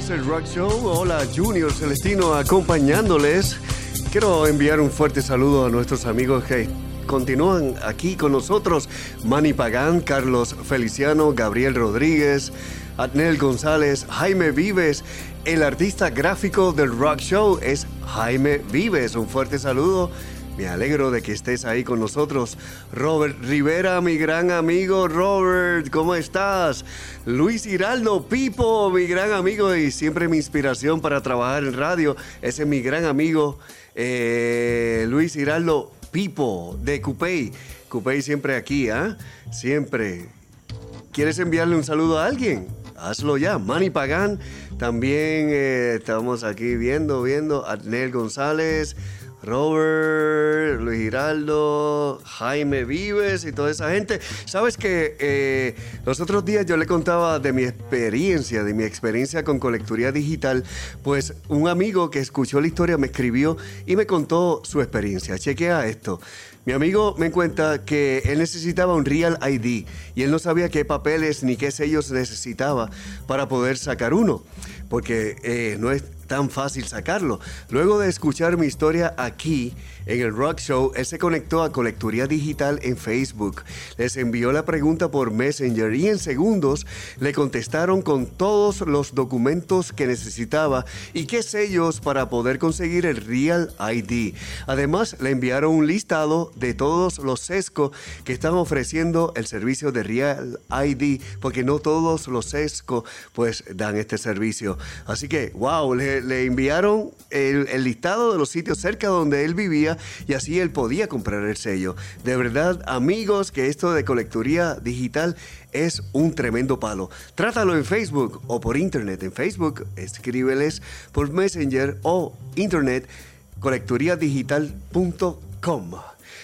Es el Rock Show. Hola, Junior Celestino acompañándoles. Quiero enviar un fuerte saludo a nuestros amigos que continúan aquí con nosotros. Manny Pagán, Carlos Feliciano, Gabriel Rodríguez, Adnel González, Jaime Vives. El artista gráfico del Rock Show es Jaime Vives. Un fuerte saludo. Me alegro de que estés ahí con nosotros. Robert Rivera, mi gran amigo. Robert, ¿cómo estás? Luis Hiraldo, Pipo, mi gran amigo y siempre mi inspiración para trabajar en radio. Ese es mi gran amigo, eh, Luis Hiraldo, Pipo, de Cupey. Cupey siempre aquí, ¿ah? Siempre. ¿Quieres enviarle un saludo a alguien? Hazlo ya. Manny Pagán, también eh, estamos aquí viendo, viendo. Adnel González. Robert, Luis Giraldo, Jaime Vives y toda esa gente. Sabes que eh, los otros días yo le contaba de mi experiencia, de mi experiencia con colecturía digital, pues un amigo que escuchó la historia me escribió y me contó su experiencia. Chequea esto. Mi amigo me cuenta que él necesitaba un Real ID y él no sabía qué papeles ni qué sellos necesitaba para poder sacar uno, porque eh, no es tan fácil sacarlo. Luego de escuchar mi historia aquí en el Rock Show, él se conectó a Colecturía Digital en Facebook. Les envió la pregunta por Messenger y en segundos le contestaron con todos los documentos que necesitaba y qué sellos para poder conseguir el Real ID. Además, le enviaron un listado de todos los sesco que están ofreciendo el servicio de Real ID, porque no todos los sesco pues dan este servicio. Así que, wow, le, le, enviaron el, el listado de los sitios cerca donde él vivía y así él podía comprar el sello. De verdad, amigos, que esto de colecturía digital es un tremendo palo. Trátalo en Facebook o por internet. En Facebook, escríbeles por Messenger o internet colecturiadigital.com.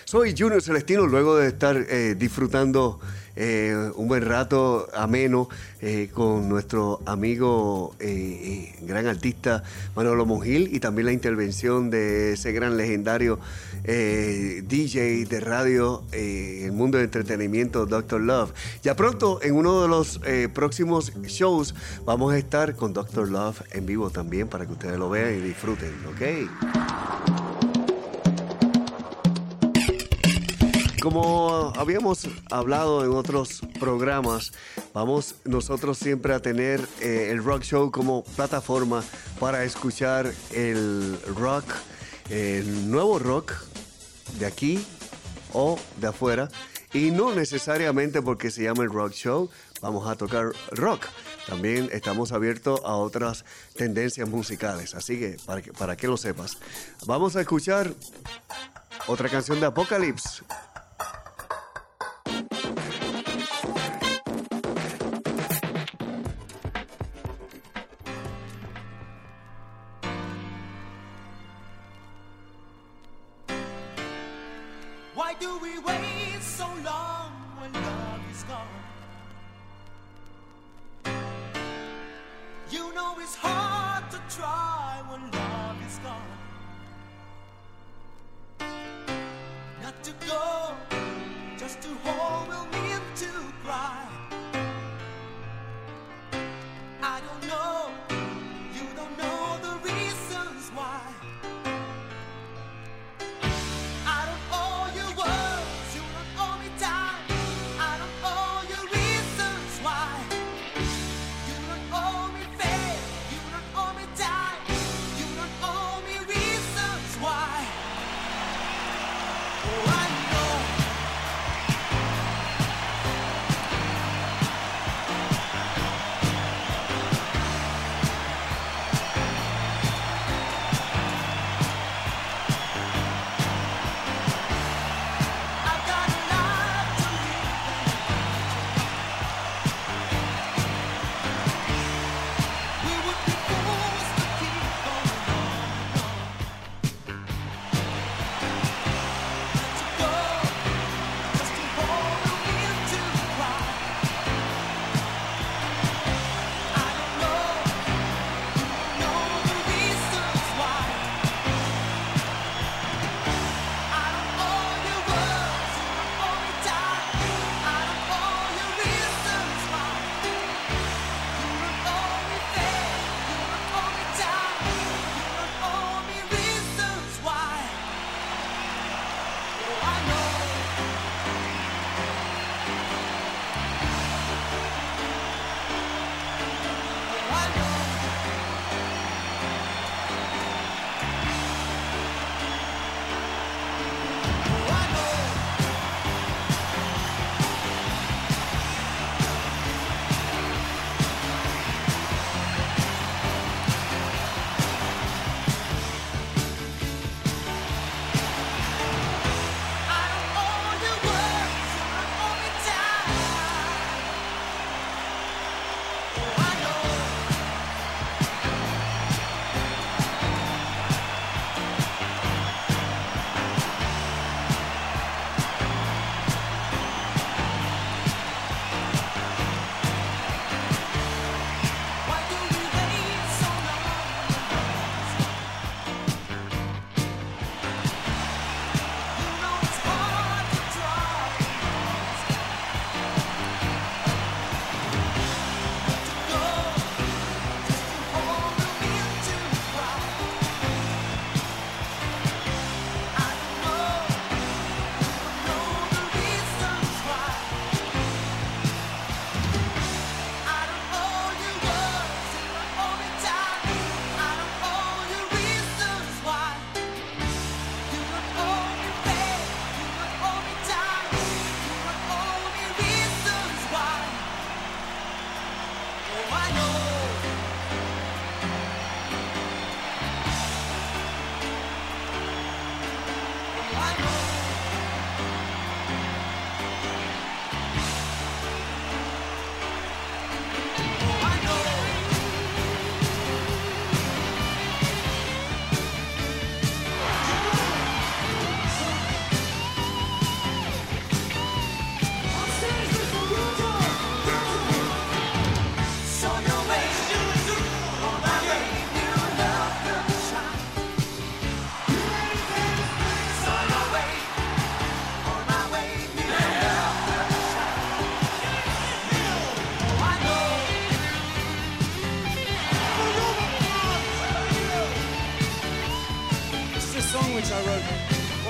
Soy Junior Celestino, luego de estar eh, disfrutando eh, un buen rato ameno eh, con nuestro amigo eh, eh, gran artista Manolo Monjil y también la intervención de ese gran legendario eh, DJ de radio el mundo del entretenimiento, Dr. Love. Ya pronto, en uno de los próximos shows, vamos a estar con Dr. Love en vivo también para que ustedes lo vean y disfruten, ¿ok? Como habíamos hablado en otros programas, vamos nosotros siempre a tener eh, el Rock Show como plataforma para escuchar el rock, el nuevo rock de aquí o de afuera. Y no necesariamente porque se llama el Rock Show, vamos a tocar rock. También estamos abiertos a otras tendencias musicales, así que para que, para que lo sepas. Vamos a escuchar otra canción de Apocalypse.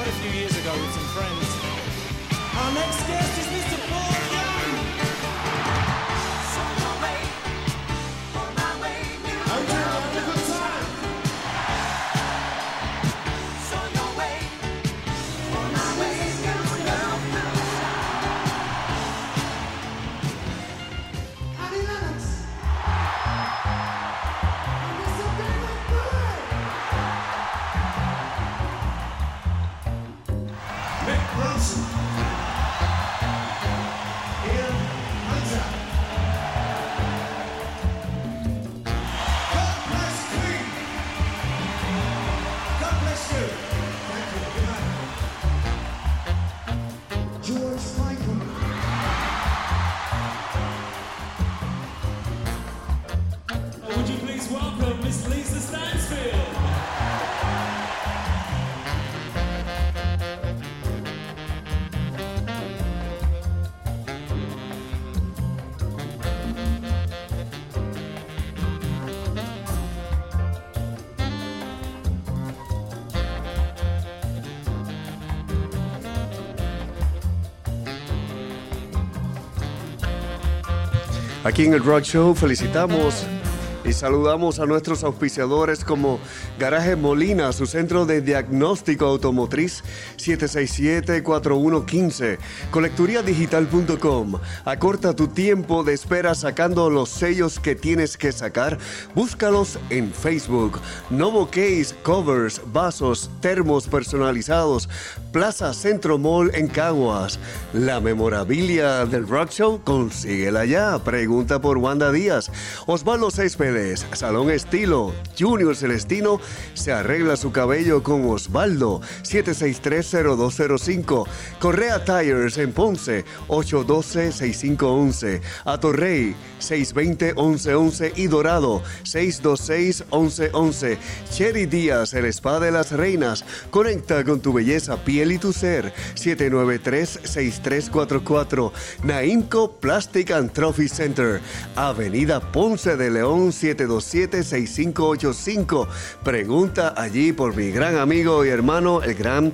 quite a few years ago with some friends. Our next guest is Mr. Aquí en el Rock Show felicitamos y saludamos a nuestros auspiciadores como Garaje Molina, su centro de diagnóstico automotriz 767-4115, colecturiadigital.com. Acorta tu tiempo de espera sacando los sellos que tienes que sacar. Búscalos en Facebook. Novo Case, covers, vasos, termos personalizados. Plaza Centro Mall en Caguas. La memorabilia del Rock Show, consíguela ya. Pregunta por Wanda Díaz. Osvaldo Céspedes, Salón Estilo. Junior Celestino se arregla su cabello con Osvaldo. 7630205. Correa Tires en Ponce. 812-6511. Atorrey. 620-1111 y Dorado. 626-1111. Cherry Díaz, el spa de las reinas. Conecta con tu belleza, piel y tu ser. 793-6344. Naimco Plastic and Trophy Center. Avenida Ponce de León 727-6585. Pregunta allí por mi gran amigo y hermano, el gran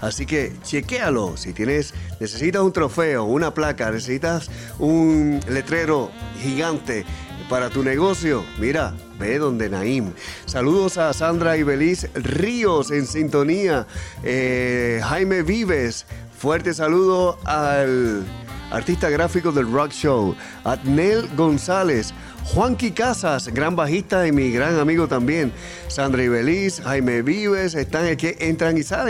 Así que chequéalo. Si tienes, necesitas un trofeo, una placa, necesitas un letrero gigante para tu negocio, mira, ve donde Naim. Saludos a Sandra y Belis Ríos en sintonía. Eh, Jaime Vives, fuerte saludo al artista gráfico del Rock Show. Adnel González. Juanqui Casas, gran bajista y mi gran amigo también. Sandra y Belis, Jaime Vives, están aquí, entran y salen.